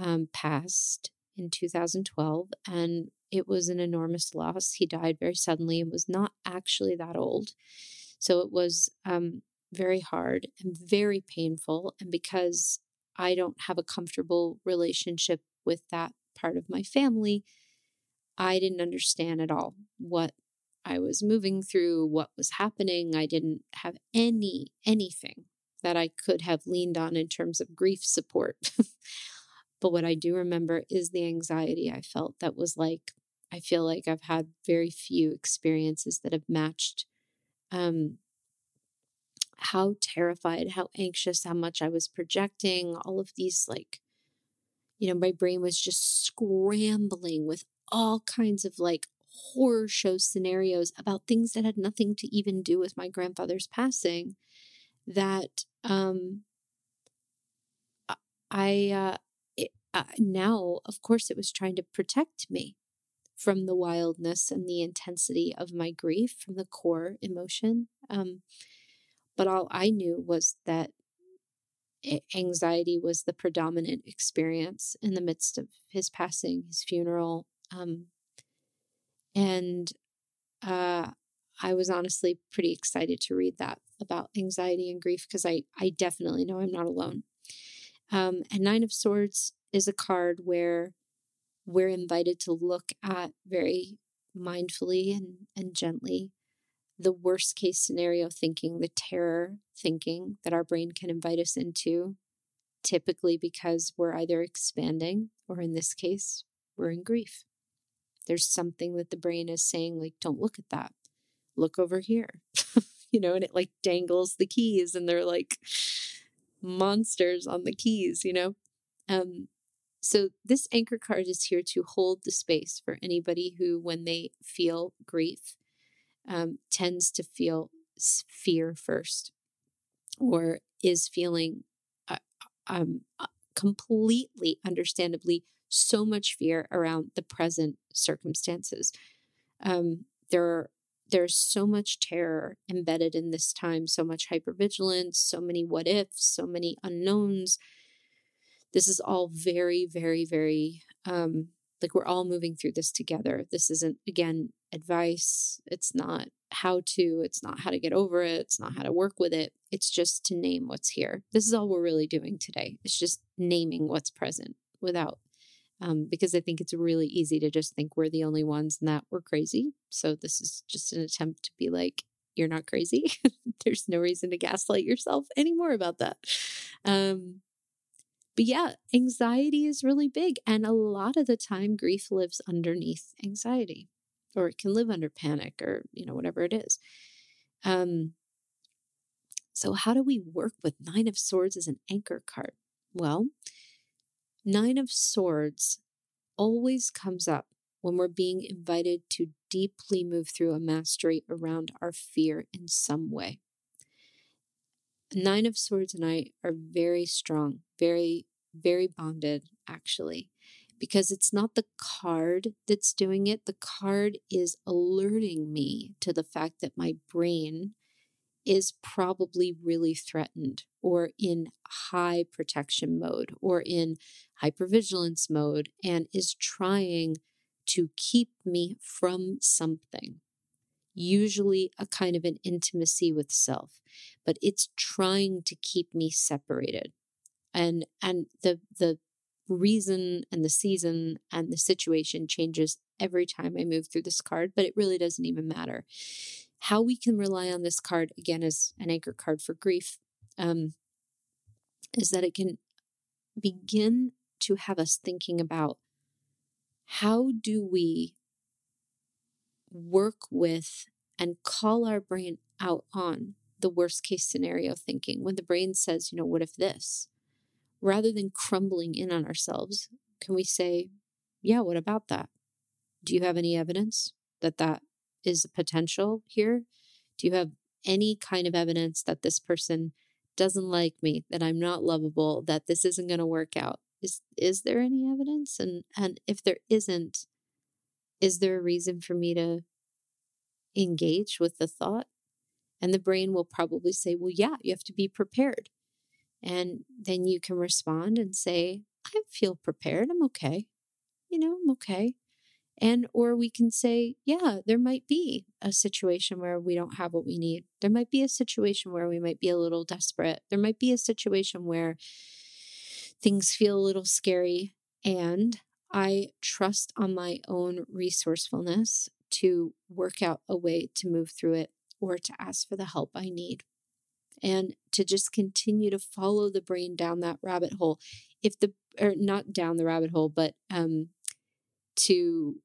um, passed in 2012, and it was an enormous loss. He died very suddenly and was not actually that old. So it was um, very hard and very painful. And because I don't have a comfortable relationship with that part of my family, I didn't understand at all what I was moving through, what was happening. I didn't have any, anything that I could have leaned on in terms of grief support. (laughs) but what I do remember is the anxiety I felt that was like, I feel like I've had very few experiences that have matched um, how terrified, how anxious, how much I was projecting, all of these like, you know, my brain was just scrambling with all kinds of like horror show scenarios about things that had nothing to even do with my grandfather's passing that um i uh, it, uh now of course it was trying to protect me from the wildness and the intensity of my grief from the core emotion um but all i knew was that anxiety was the predominant experience in the midst of his passing his funeral um, and uh, I was honestly pretty excited to read that about anxiety and grief because I, I definitely know I'm not alone. Um, and Nine of Swords is a card where we're invited to look at very mindfully and, and gently the worst case scenario thinking, the terror thinking that our brain can invite us into, typically because we're either expanding or in this case, we're in grief. There's something that the brain is saying, like, don't look at that. Look over here. (laughs) you know, and it like dangles the keys and they're like monsters on the keys, you know? Um, so this anchor card is here to hold the space for anybody who, when they feel grief, um, tends to feel fear first or is feeling uh, um, uh, completely understandably so much fear around the present circumstances. Um, there, there's so much terror embedded in this time, so much hypervigilance, so many what ifs, so many unknowns this is all very, very, very, um, like we're all moving through this together. This isn't, again, advice. It's not how to, it's not how to get over it. It's not how to work with it. It's just to name what's here. This is all we're really doing today. It's just naming what's present without, um, because I think it's really easy to just think we're the only ones and that we're crazy. So this is just an attempt to be like, you're not crazy. (laughs) There's no reason to gaslight yourself anymore about that. Um, but yeah, anxiety is really big. And a lot of the time, grief lives underneath anxiety, or it can live under panic, or, you know, whatever it is. Um, so, how do we work with Nine of Swords as an anchor card? Well, Nine of Swords always comes up when we're being invited to deeply move through a mastery around our fear in some way. Nine of Swords and I are very strong, very, very bonded, actually, because it's not the card that's doing it. The card is alerting me to the fact that my brain is probably really threatened or in high protection mode or in hypervigilance mode and is trying to keep me from something usually a kind of an intimacy with self, but it's trying to keep me separated. And and the the reason and the season and the situation changes every time I move through this card, but it really doesn't even matter. How we can rely on this card again as an anchor card for grief um, is that it can begin to have us thinking about how do we work with and call our brain out on the worst case scenario thinking when the brain says, you know, what if this? Rather than crumbling in on ourselves, can we say, yeah, what about that? Do you have any evidence that that is a potential here? Do you have any kind of evidence that this person doesn't like me, that I'm not lovable, that this isn't going to work out? Is is there any evidence? And and if there isn't, is there a reason for me to engage with the thought? And the brain will probably say, well, yeah, you have to be prepared. And then you can respond and say, I feel prepared. I'm okay. You know, I'm okay. And, or we can say, yeah, there might be a situation where we don't have what we need. There might be a situation where we might be a little desperate. There might be a situation where things feel a little scary. And I trust on my own resourcefulness to work out a way to move through it or to ask for the help I need. And to just continue to follow the brain down that rabbit hole. If the, or not down the rabbit hole, but um, to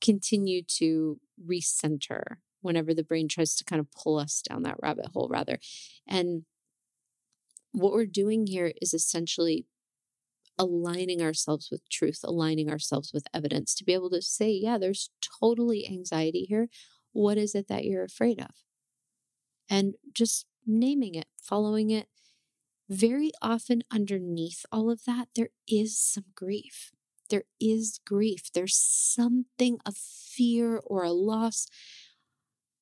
continue to recenter whenever the brain tries to kind of pull us down that rabbit hole, rather. And what we're doing here is essentially aligning ourselves with truth, aligning ourselves with evidence to be able to say, yeah, there's totally anxiety here. What is it that you're afraid of? And just naming it, following it. Very often, underneath all of that, there is some grief. There is grief. There's something of fear or a loss.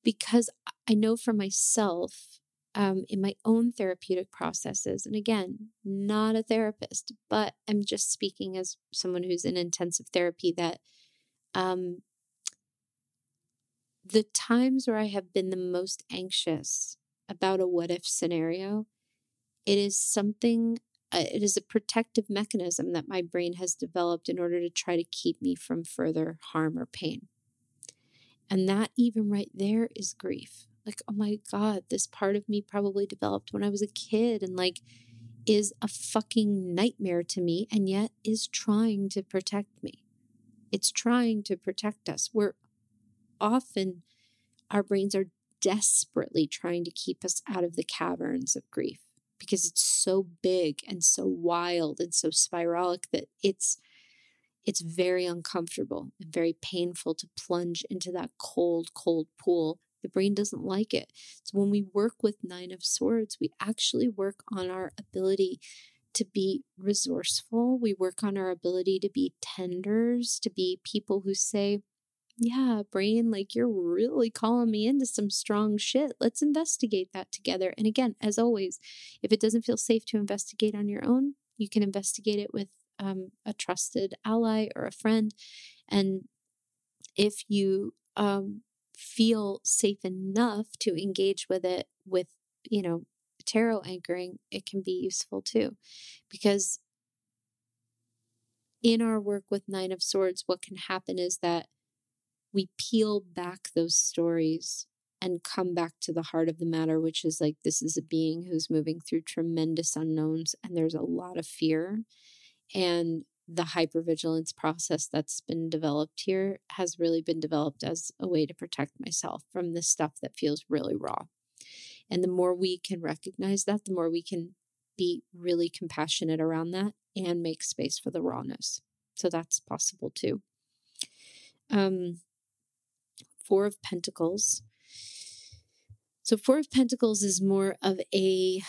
Because I know for myself, um, in my own therapeutic processes. And again, not a therapist, but I'm just speaking as someone who's in intensive therapy that um, the times where I have been the most anxious about a what if scenario, it is something, it is a protective mechanism that my brain has developed in order to try to keep me from further harm or pain. And that, even right there, is grief like, oh my God, this part of me probably developed when I was a kid and like is a fucking nightmare to me and yet is trying to protect me. It's trying to protect us. We're often, our brains are desperately trying to keep us out of the caverns of grief because it's so big and so wild and so spiralic that it's it's very uncomfortable and very painful to plunge into that cold cold pool the brain doesn't like it. So when we work with Nine of Swords, we actually work on our ability to be resourceful. We work on our ability to be tenders, to be people who say, yeah, brain, like you're really calling me into some strong shit. Let's investigate that together. And again, as always, if it doesn't feel safe to investigate on your own, You can investigate it with um, a trusted ally or a friend. And if you um, feel safe enough to engage with it with, you know, tarot anchoring, it can be useful too. Because in our work with Nine of Swords, what can happen is that we peel back those stories and come back to the heart of the matter, which is like this is a being who's moving through tremendous unknowns and there's a lot of fear. And the hypervigilance process that's been developed here has really been developed as a way to protect myself from the stuff that feels really raw. And the more we can recognize that, the more we can be really compassionate around that and make space for the rawness. So that's possible too. Um, Four of Pentacles. So, Four of Pentacles is more of a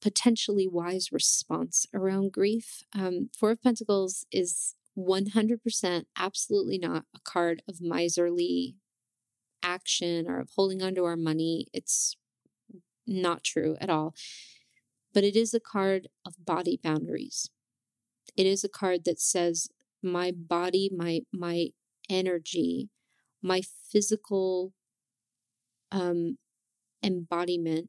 potentially wise response around grief. Um, Four of Pentacles is 100% absolutely not a card of miserly action or of holding onto our money. It's not true at all. But it is a card of body boundaries. It is a card that says, my body, my my energy, my physical um, embodiment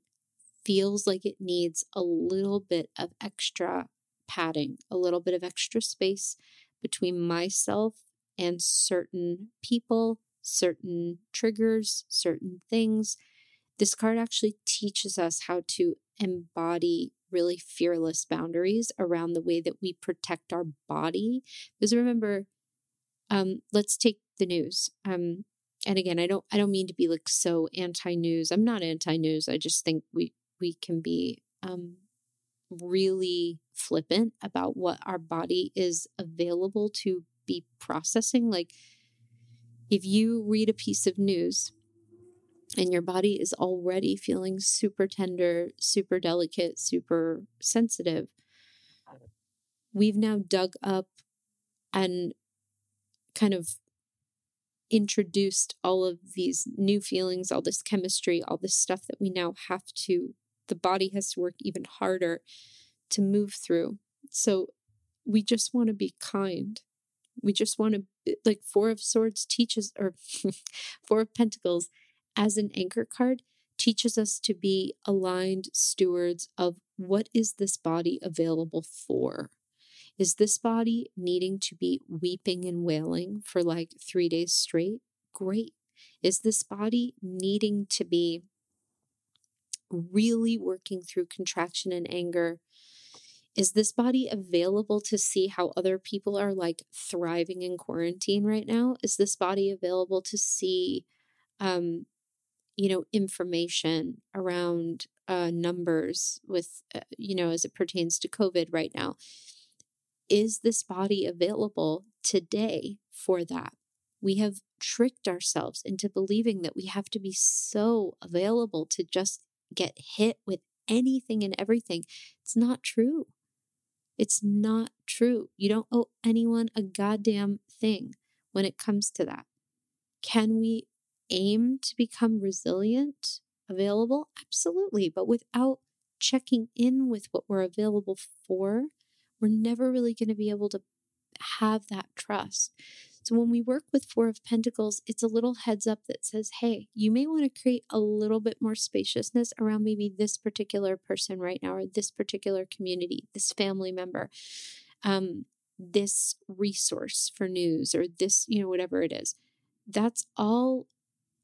feels like it needs a little bit of extra padding, a little bit of extra space between myself and certain people, certain triggers, certain things. This card actually teaches us how to embody really fearless boundaries around the way that we protect our body. Because remember, um, let's take the news. Um, and again, I don't I don't mean to be like so anti-news. I'm not anti-news. I just think we we can be um, really flippant about what our body is available to be processing. Like, if you read a piece of news and your body is already feeling super tender, super delicate, super sensitive, we've now dug up and kind of introduced all of these new feelings, all this chemistry, all this stuff that we now have to the body has to work even harder to move through. So we just want to be kind. We just want to, like, Four of Swords teaches, or (laughs) Four of Pentacles as an anchor card teaches us to be aligned stewards of what is this body available for? Is this body needing to be weeping and wailing for like three days straight? Great. Is this body needing to be really working through contraction and anger. Is this body available to see how other people are like thriving in quarantine right now? Is this body available to see, um, you know, information around uh, numbers with, uh, you know, as it pertains to COVID right now? Is this body available today for that? We have tricked ourselves into believing that we have to be so available to just get hit with anything and everything. It's not true. It's not true. You don't owe anyone a goddamn thing when it comes to that. Can we aim to become resilient, available? Absolutely. But without checking in with what we're available for, we're never really going to be able to have that trust. So when we work with Four of Pentacles, it's a little heads up that says, hey, you may want to create a little bit more spaciousness around maybe this particular person right now, or this particular community, this family member, um, this resource for news, or this, you know, whatever it is. That's all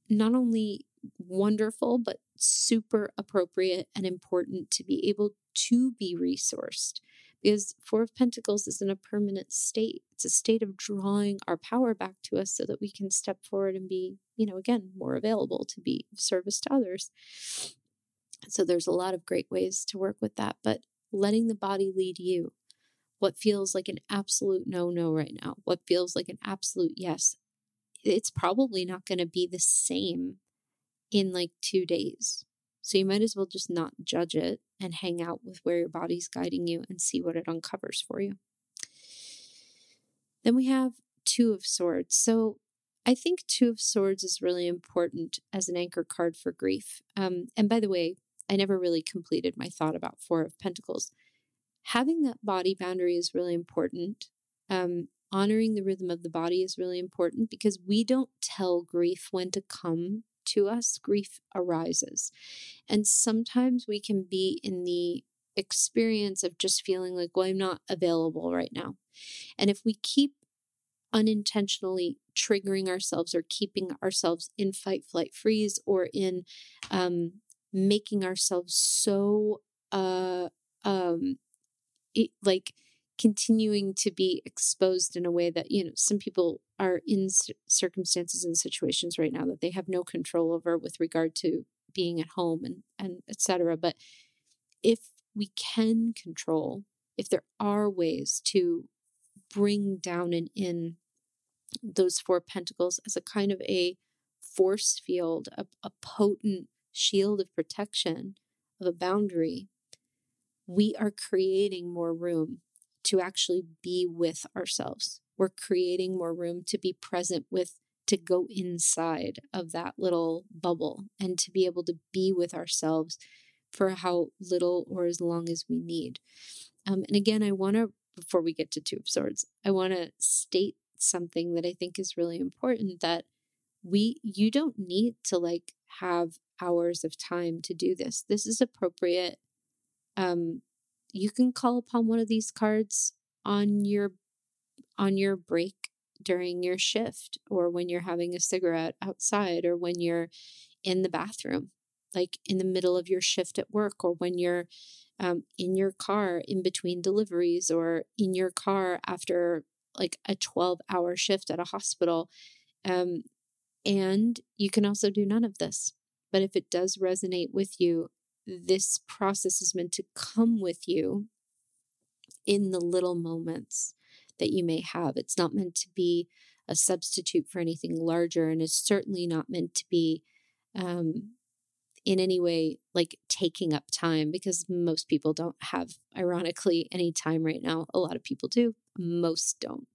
not only wonderful, but super appropriate and important to be able to be resourced because Four of Pentacles is in a permanent state. It's a state of drawing our power back to us so that we can step forward and be, you know, again, more available to be of service to others. So there's a lot of great ways to work with that, but letting the body lead you. What feels like an absolute no no right now, what feels like an absolute yes, it's probably not going to be the same in like two days. So you might as well just not judge it and hang out with where your body's guiding you and see what it uncovers for you. Then we have Two of Swords. So I think Two of Swords is really important as an anchor card for grief. Um, and by the way, I never really completed my thought about Four of Pentacles. having that body boundary is really important. Um, honoring the rhythm of the body is really important because we don't tell grief when to come to us, grief arises. And sometimes we can be in the experience of just feeling like, well, I'm not available right now. And if we keep unintentionally triggering ourselves or keeping ourselves in fight, flight, freeze, or in um, making ourselves so uh, um, it, like continuing to be exposed in a way that you know some people are in circumstances and situations right now that they have no control over with regard to being at home and and etc but if we can control if there are ways to bring down and in those four pentacles as a kind of a force field a, a potent shield of protection of a boundary we are creating more room to actually be with ourselves. We're creating more room to be present with, to go inside of that little bubble and to be able to be with ourselves for how little or as long as we need. Um, and again, I want to, before we get to Two of Swords, I want to state something that I think is really important that we, you don't need to like have hours of time to do this. This is appropriate um, you can call upon one of these cards on your on your break during your shift or when you're having a cigarette outside or when you're in the bathroom like in the middle of your shift at work or when you're um, in your car in between deliveries or in your car after like a 12 hour shift at a hospital um, and you can also do none of this. But if it does resonate with you this process is meant to come with you in the little moments that you may have. It's not meant to be a substitute for anything larger, and it's certainly not meant to be um, in any way like taking up time because most people don't have, ironically, any time right now. A lot of people do, most don't.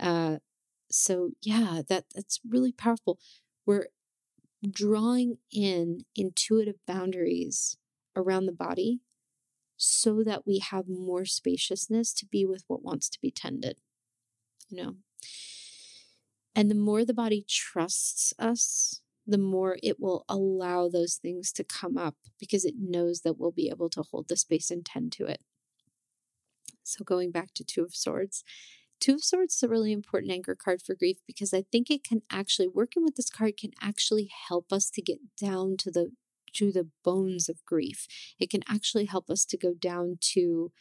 Uh, so yeah, that that's really powerful. We're drawing in intuitive boundaries around the body so that we have more spaciousness to be with what wants to be tended. You know? And the more the body trusts us, the more it will allow those things to come up because it knows that we'll be able to hold the space and tend to it. So, going back to Two of Swords, Two of Swords is a really important anchor card for grief because I think it can actually, working with this card can actually help us to get down to the to the bones of grief. It can actually help us to go down to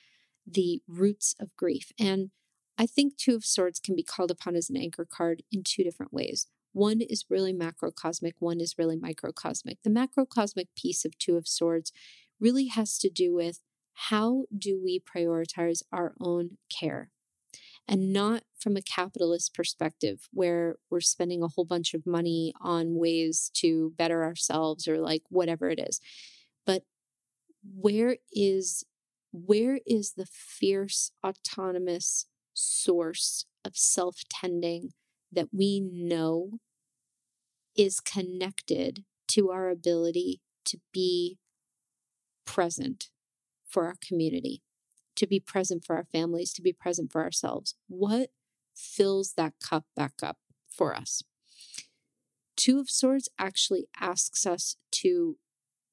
the roots of grief. And I think Two of Swords can be called upon as an anchor card in two different ways. One is really macrocosmic, one is really microcosmic. The macrocosmic piece of Two of Swords really has to do with how do we prioritize our own care? And not from a capitalist perspective where we're spending a whole bunch of money on ways to better ourselves or like whatever it is. But where is where is the fierce autonomous source of self-tending that we know is connected to our ability to be present for our community to be present for our families, to be present for ourselves. What fills that cup back up for us? Two of Swords actually asks us to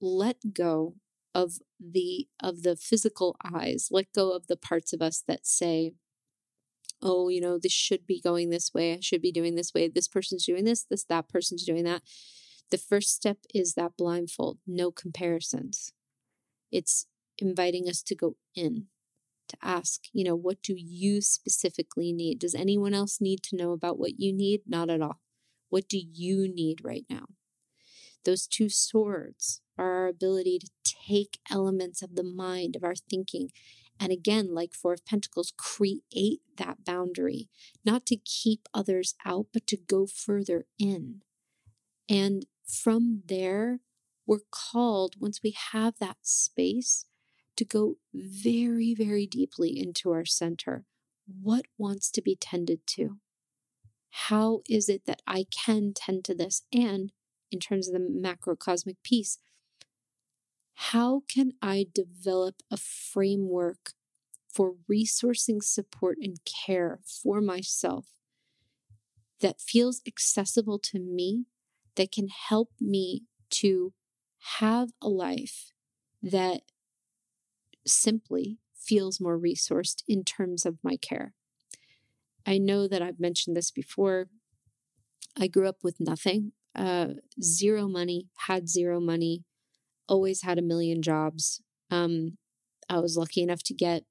let go of the of the physical eyes let go of the parts of us that say oh you know this should be going this way i should be doing this way this person's doing this this that person's doing that the first step is that blindfold no comparisons it's inviting us to go in to ask, you know, what do you specifically need? Does anyone else need to know about what you need? Not at all. What do you need right now? Those two swords are our ability to take elements of the mind, of our thinking, and again, like Four of Pentacles, create that boundary, not to keep others out, but to go further in. And from there, we're called, once we have that space, to go very, very deeply into our center. What wants to be tended to? How is it that I can tend to this? And in terms of the macrocosmic piece, how can I develop a framework for resourcing support and care for myself that feels accessible to me, that can help me to have a life that simply feels more resourced in terms of my care. I know that I've mentioned this before. I grew up with nothing, uh, zero money, had zero money, always had a million jobs. Um, I was lucky enough to get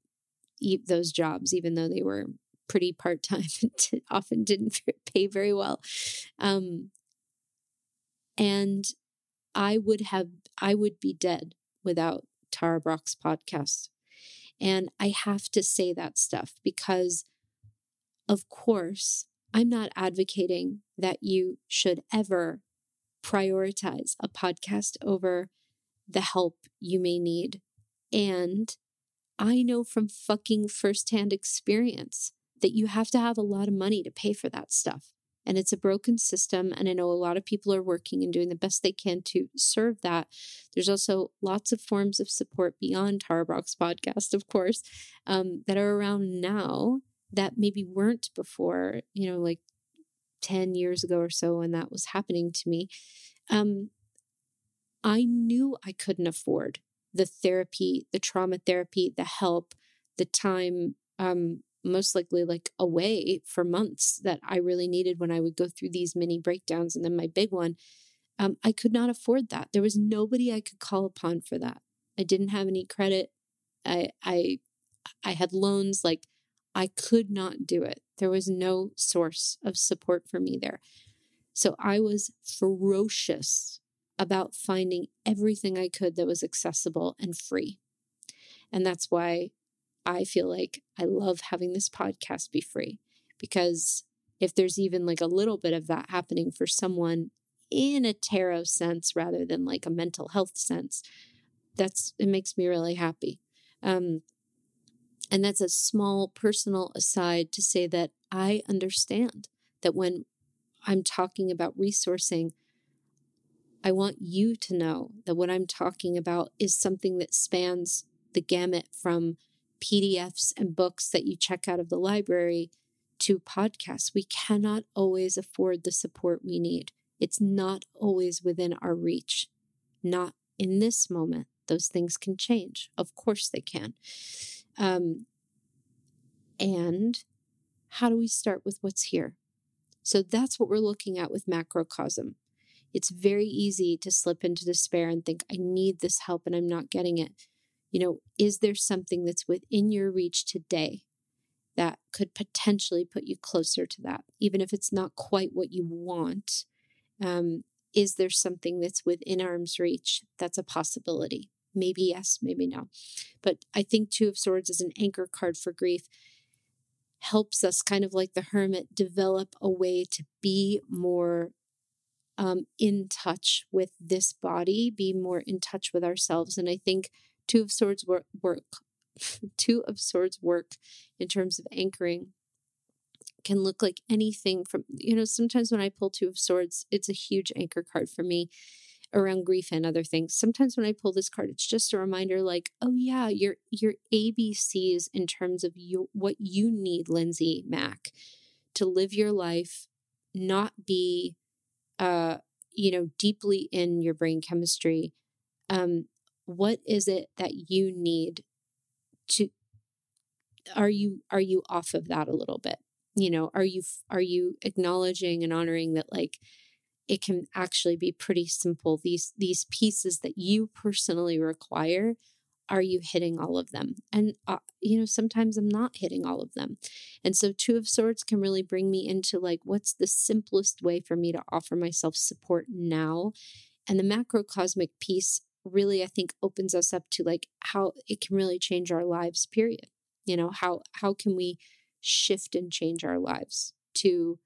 those jobs, even though they were pretty part time (laughs) and often didn't (laughs) pay very well. Um, and I would have, I would be dead without Tara Brach's podcast. And I have to say that stuff because, of course, I'm not advocating that you should ever prioritize a podcast over the help you may need. And I know from fucking firsthand experience that you have to have a lot of money to pay for that stuff. And it's a broken system. And I know a lot of people are working and doing the best they can to serve that. There's also lots of forms of support beyond Brach's podcast, of course, um, that are around now that maybe weren't before, you know, like 10 years ago or so when that was happening to me. Um, I knew I couldn't afford the therapy, the trauma therapy, the help, the time, um, most likely like away for months that I really needed when I would go through these mini breakdowns. And then my big one, um, I could not afford that. There was nobody I could call upon for that. I didn't have any credit. I, I, I had loans. Like I could not do it. There was no source of support for me there. So I was ferocious about finding everything I could that was accessible and free. And that's why I feel like I love having this podcast be free because if there's even like a little bit of that happening for someone in a tarot sense rather than like a mental health sense, that's it makes me really happy. Um, and that's a small personal aside to say that I understand that when I'm talking about resourcing, I want you to know that what I'm talking about is something that spans the gamut from PDFs and books that you check out of the library to podcasts. We cannot always afford the support we need. It's not always within our reach. Not in this moment. Those things can change. Of course they can. Um, and how do we start with what's here? So that's what we're looking at with macrocosm it's very easy to slip into despair and think, I need this help and I'm not getting it. You know, is there something that's within your reach today that could potentially put you closer to that, even if it's not quite what you want? Um, is there something that's within arm's reach that's a possibility? Maybe yes, maybe no. But I think Two of Swords is an anchor card for grief helps us kind of like the hermit develop a way to be more um, in touch with this body, be more in touch with ourselves. And I think Two of Swords work, work (laughs) Two of Swords work in terms of anchoring can look like anything from, you know, sometimes when I pull Two of Swords, it's a huge anchor card for me around grief and other things. Sometimes when I pull this card, it's just a reminder like, oh yeah, your your ABCs in terms of you what you need, Lindsay Mack, to live your life, not be uh, you know, deeply in your brain chemistry, um, what is it that you need to are you are you off of that a little bit you know are you are you acknowledging and honoring that like it can actually be pretty simple these these pieces that you personally require are you hitting all of them? And, uh, you know, sometimes I'm not hitting all of them. And so, Two of Swords can really bring me into like, what's the simplest way for me to offer myself support now? And the macrocosmic piece really, I think, opens us up to like how it can really change our lives, period. You know, how, how can we shift and change our lives to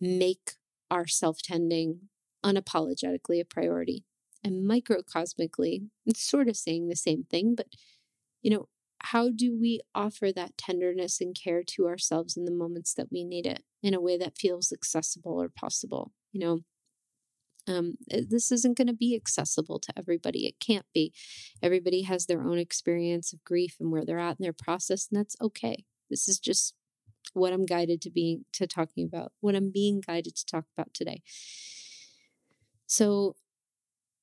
make our self tending unapologetically a priority? and microcosmically, it's sort of saying the same thing, but you know, how do we offer that tenderness and care to ourselves in the moments that we need it in a way that feels accessible or possible? You know, Um, eh, this isn't going to be accessible to everybody. It can't be. Everybody has their own experience of grief and where they're at in their process, and that's okay. This is just what I'm guided to being to talking about, what I'm being guided to talk about today. So,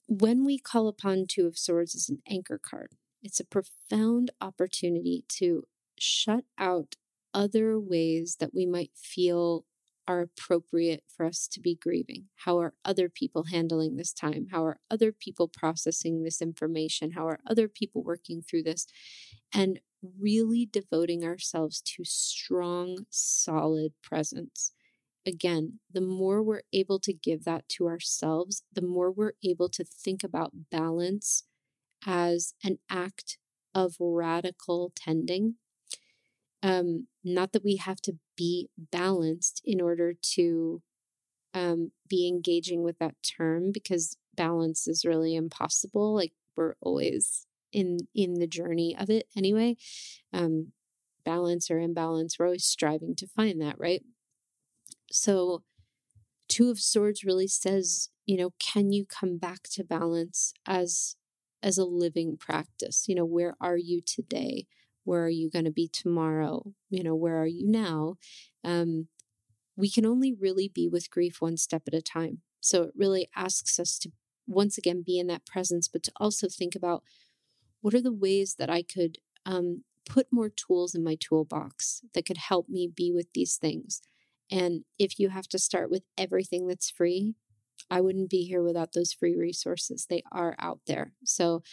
when we call upon Two of Swords as an anchor card, it's a profound opportunity to shut out other ways that we might feel are appropriate for us to be grieving? How are other people handling this time? How are other people processing this information? How are other people working through this? And really devoting ourselves to strong, solid presence. Again, the more we're able to give that to ourselves, the more we're able to think about balance as an act of radical tending um, not that we have to be balanced in order to um, be engaging with that term because balance is really impossible. Like we're always in in the journey of it anyway. Um, balance or imbalance, we're always striving to find that, right? So, Two of Swords really says, you know, can you come back to balance as as a living practice? You know, where are you today? Where are you going to be tomorrow? You know, where are you now? Um, we can only really be with grief one step at a time. So it really asks us to once again be in that presence, but to also think about what are the ways that I could um, put more tools in my toolbox that could help me be with these things. And if you have to start with everything that's free, I wouldn't be here without those free resources. They are out there. So,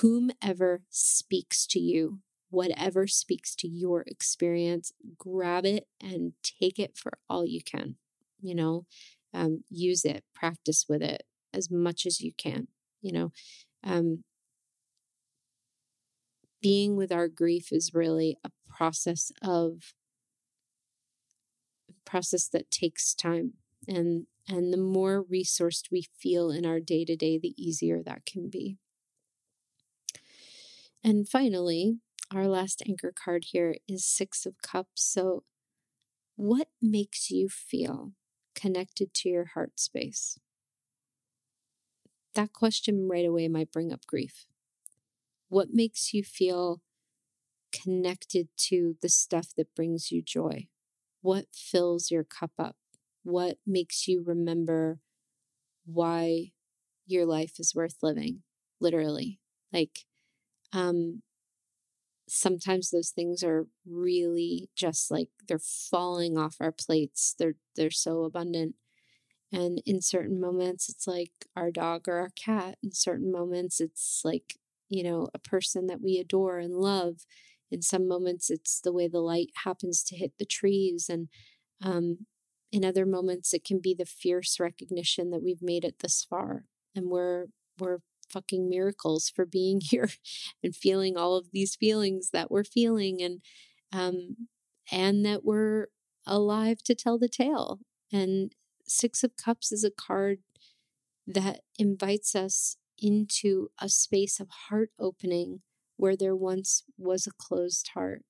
whomever speaks to you whatever speaks to your experience, grab it and take it for all you can. You know, um, use it, practice with it as much as you can. You know, um, being with our grief is really a process of process that takes time and and the more resourced we feel in our day to day the easier that can be and finally our last anchor card here is Six of Cups. So, what makes you feel connected to your heart space? That question right away might bring up grief. What makes you feel connected to the stuff that brings you joy? What fills your cup up? What makes you remember why your life is worth living? Literally. Like, um, sometimes those things are really just like they're falling off our plates. They're they're so abundant. And in certain moments it's like our dog or our cat. In certain moments it's like, you know, a person that we adore and love. In some moments it's the way the light happens to hit the trees and um in other moments it can be the fierce recognition that we've made it this far and we're we're fucking miracles for being (laughs) here and feeling all of these feelings that we're feeling and um and that we're alive to tell the tale. And six of cups is a card that invites us into a space of heart opening where there once was a closed heart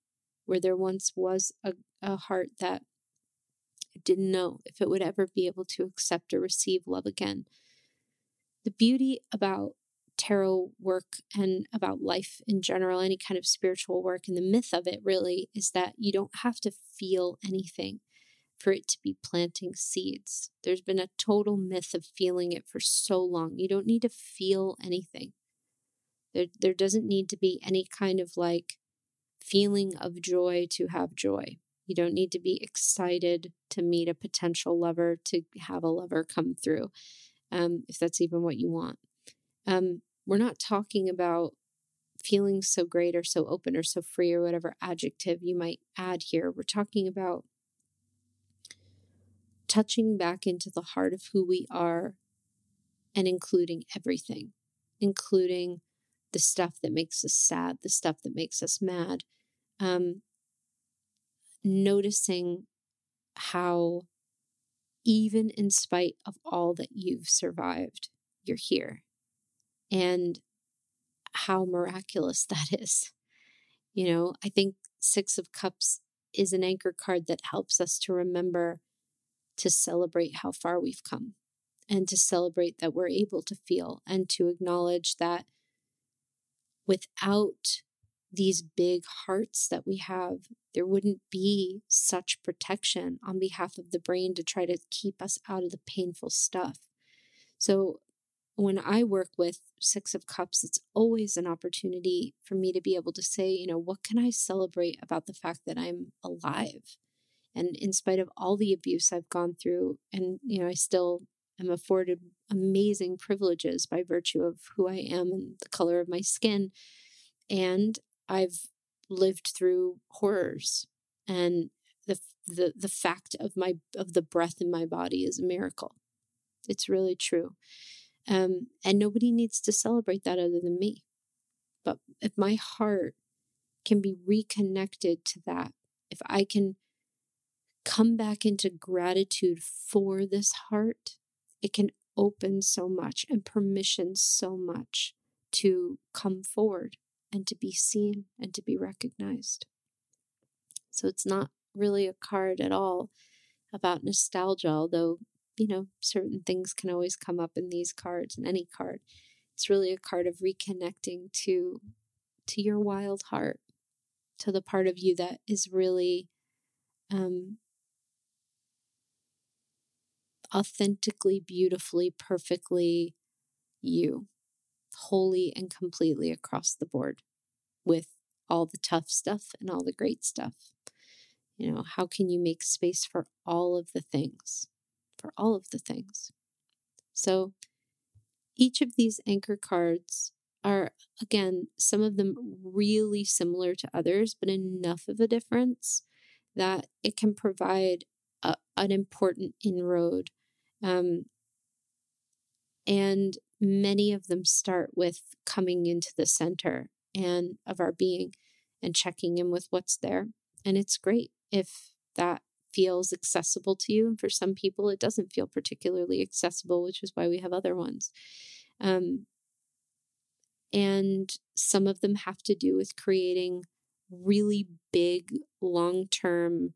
where there once was a, a heart that didn't know if it would ever be able to accept or receive love again. The beauty about tarot work and about life in general, any kind of spiritual work. And the myth of it really is that you don't have to feel anything for it to be planting seeds. There's been a total myth of feeling it for so long. You don't need to feel anything. There, there doesn't need to be any kind of like feeling of joy to have joy. You don't need to be excited to meet a potential lover to have a lover come through, um, if that's even what you want. Um, we're not talking about feeling so great or so open or so free or whatever adjective you might add here. We're talking about touching back into the heart of who we are and including everything, including the stuff that makes us sad, the stuff that makes us mad. Um, noticing how, even in spite of all that you've survived, you're here and how miraculous (laughs) that is. You know, I think Six of Cups is an anchor card that helps us to remember to celebrate how far we've come and to celebrate that we're able to feel and to acknowledge that without these big hearts that we have, there wouldn't be such protection on behalf of the brain to try to keep us out of the painful stuff. So, when I work with Six of Cups, it's always an opportunity for me to be able to say, you know, what can I celebrate about the fact that I'm alive? And in spite of all the abuse I've gone through, and, you know, I still am afforded amazing privileges by virtue of who I am and the color of my skin. And I've lived through horrors and the the the fact of my of the breath in my body is a miracle. It's really true. Um, and nobody needs to celebrate that other than me. But if my heart can be reconnected to that, if I can come back into gratitude for this heart, it can open so much and permission so much to come forward and to be seen and to be recognized. So it's not really a card at all about nostalgia, although, you know, certain things can always come up in these cards, in any card. It's really a card of reconnecting to to your wild heart, to the part of you that is really um, authentically, beautifully, perfectly you wholly and completely across the board with all the tough stuff and all the great stuff. You know, how can you make space for all of the things? For all of the things. So each of these anchor cards are, again, some of them really similar to others, but enough of a difference that it can provide a, an important inroad. Um, and many of them start with coming into the center and of our being and checking in with what's there. And it's great if that feels accessible to you. And for some people, it doesn't feel particularly accessible, which is why we have other ones. Um, and some of them have to do with creating really big, long term,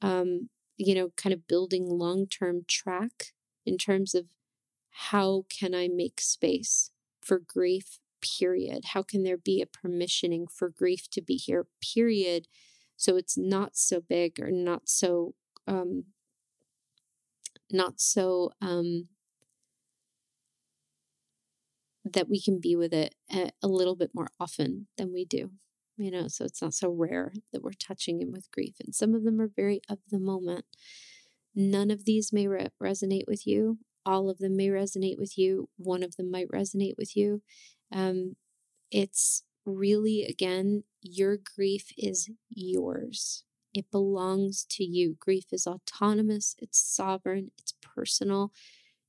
um, you know, kind of building long term track in terms of how can I make space for grief, period? How can there be a permissioning for grief to be here, period? So it's not so big or not so, um, not so, um, that we can be with it a, a little bit more often than we do you know so it's not so rare that we're touching him with grief and some of them are very of the moment none of these may re- resonate with you all of them may resonate with you. One of them might resonate with you. Um, it's really, again, your grief is yours. It belongs to you. Grief is autonomous, it's sovereign, it's personal.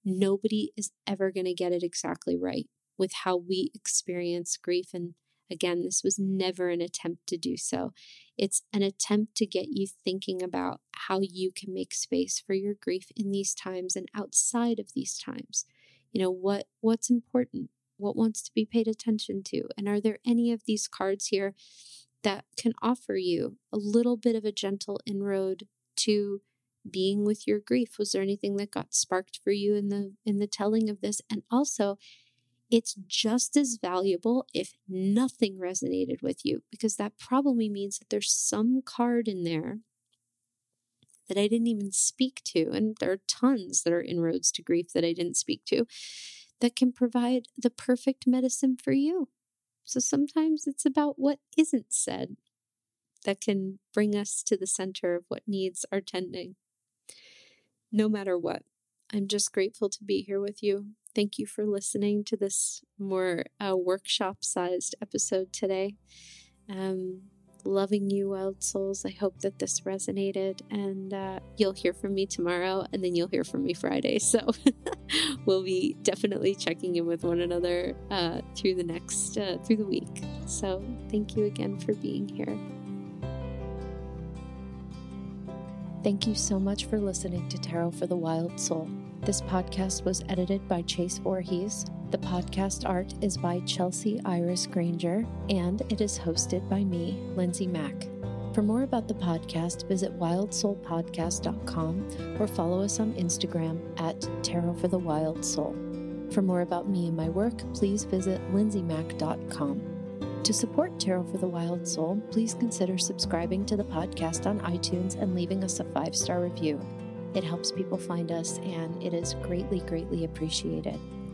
Nobody is ever going to get it exactly right with how we experience grief. And Again, this was never an attempt to do so. It's an attempt to get you thinking about how you can make space for your grief in these times and outside of these times. You know, what what's important? What wants to be paid attention to? And are there any of these cards here that can offer you a little bit of a gentle inroad to being with your grief was there anything that got sparked for you in the in the telling of this and also it's just as valuable if nothing resonated with you, because that probably means that there's some card in there that I didn't even speak to. And there are tons that are inroads to grief that I didn't speak to that can provide the perfect medicine for you. So sometimes it's about what isn't said that can bring us to the center of what needs our tending. No matter what, I'm just grateful to be here with you. Thank you for listening to this more uh, workshop sized episode today. Um, loving you, wild souls. I hope that this resonated, and uh, you'll hear from me tomorrow, and then you'll hear from me Friday. So (laughs) we'll be definitely checking in with one another uh, through the next uh, through the week. So thank you again for being here. Thank you so much for listening to Tarot for the Wild Soul. This podcast was edited by Chase Voorhees. The podcast art is by Chelsea Iris Granger, and it is hosted by me, Lindsay Mack. For more about the podcast, visit wildsoulpodcast.com or follow us on Instagram at Tarot for the Wild Soul. For more about me and my work, please visit lindsaymack.com. To support Tarot for the Wild Soul, please consider subscribing to the podcast on iTunes and leaving us a five star review. It helps people find us and it is greatly, greatly appreciated.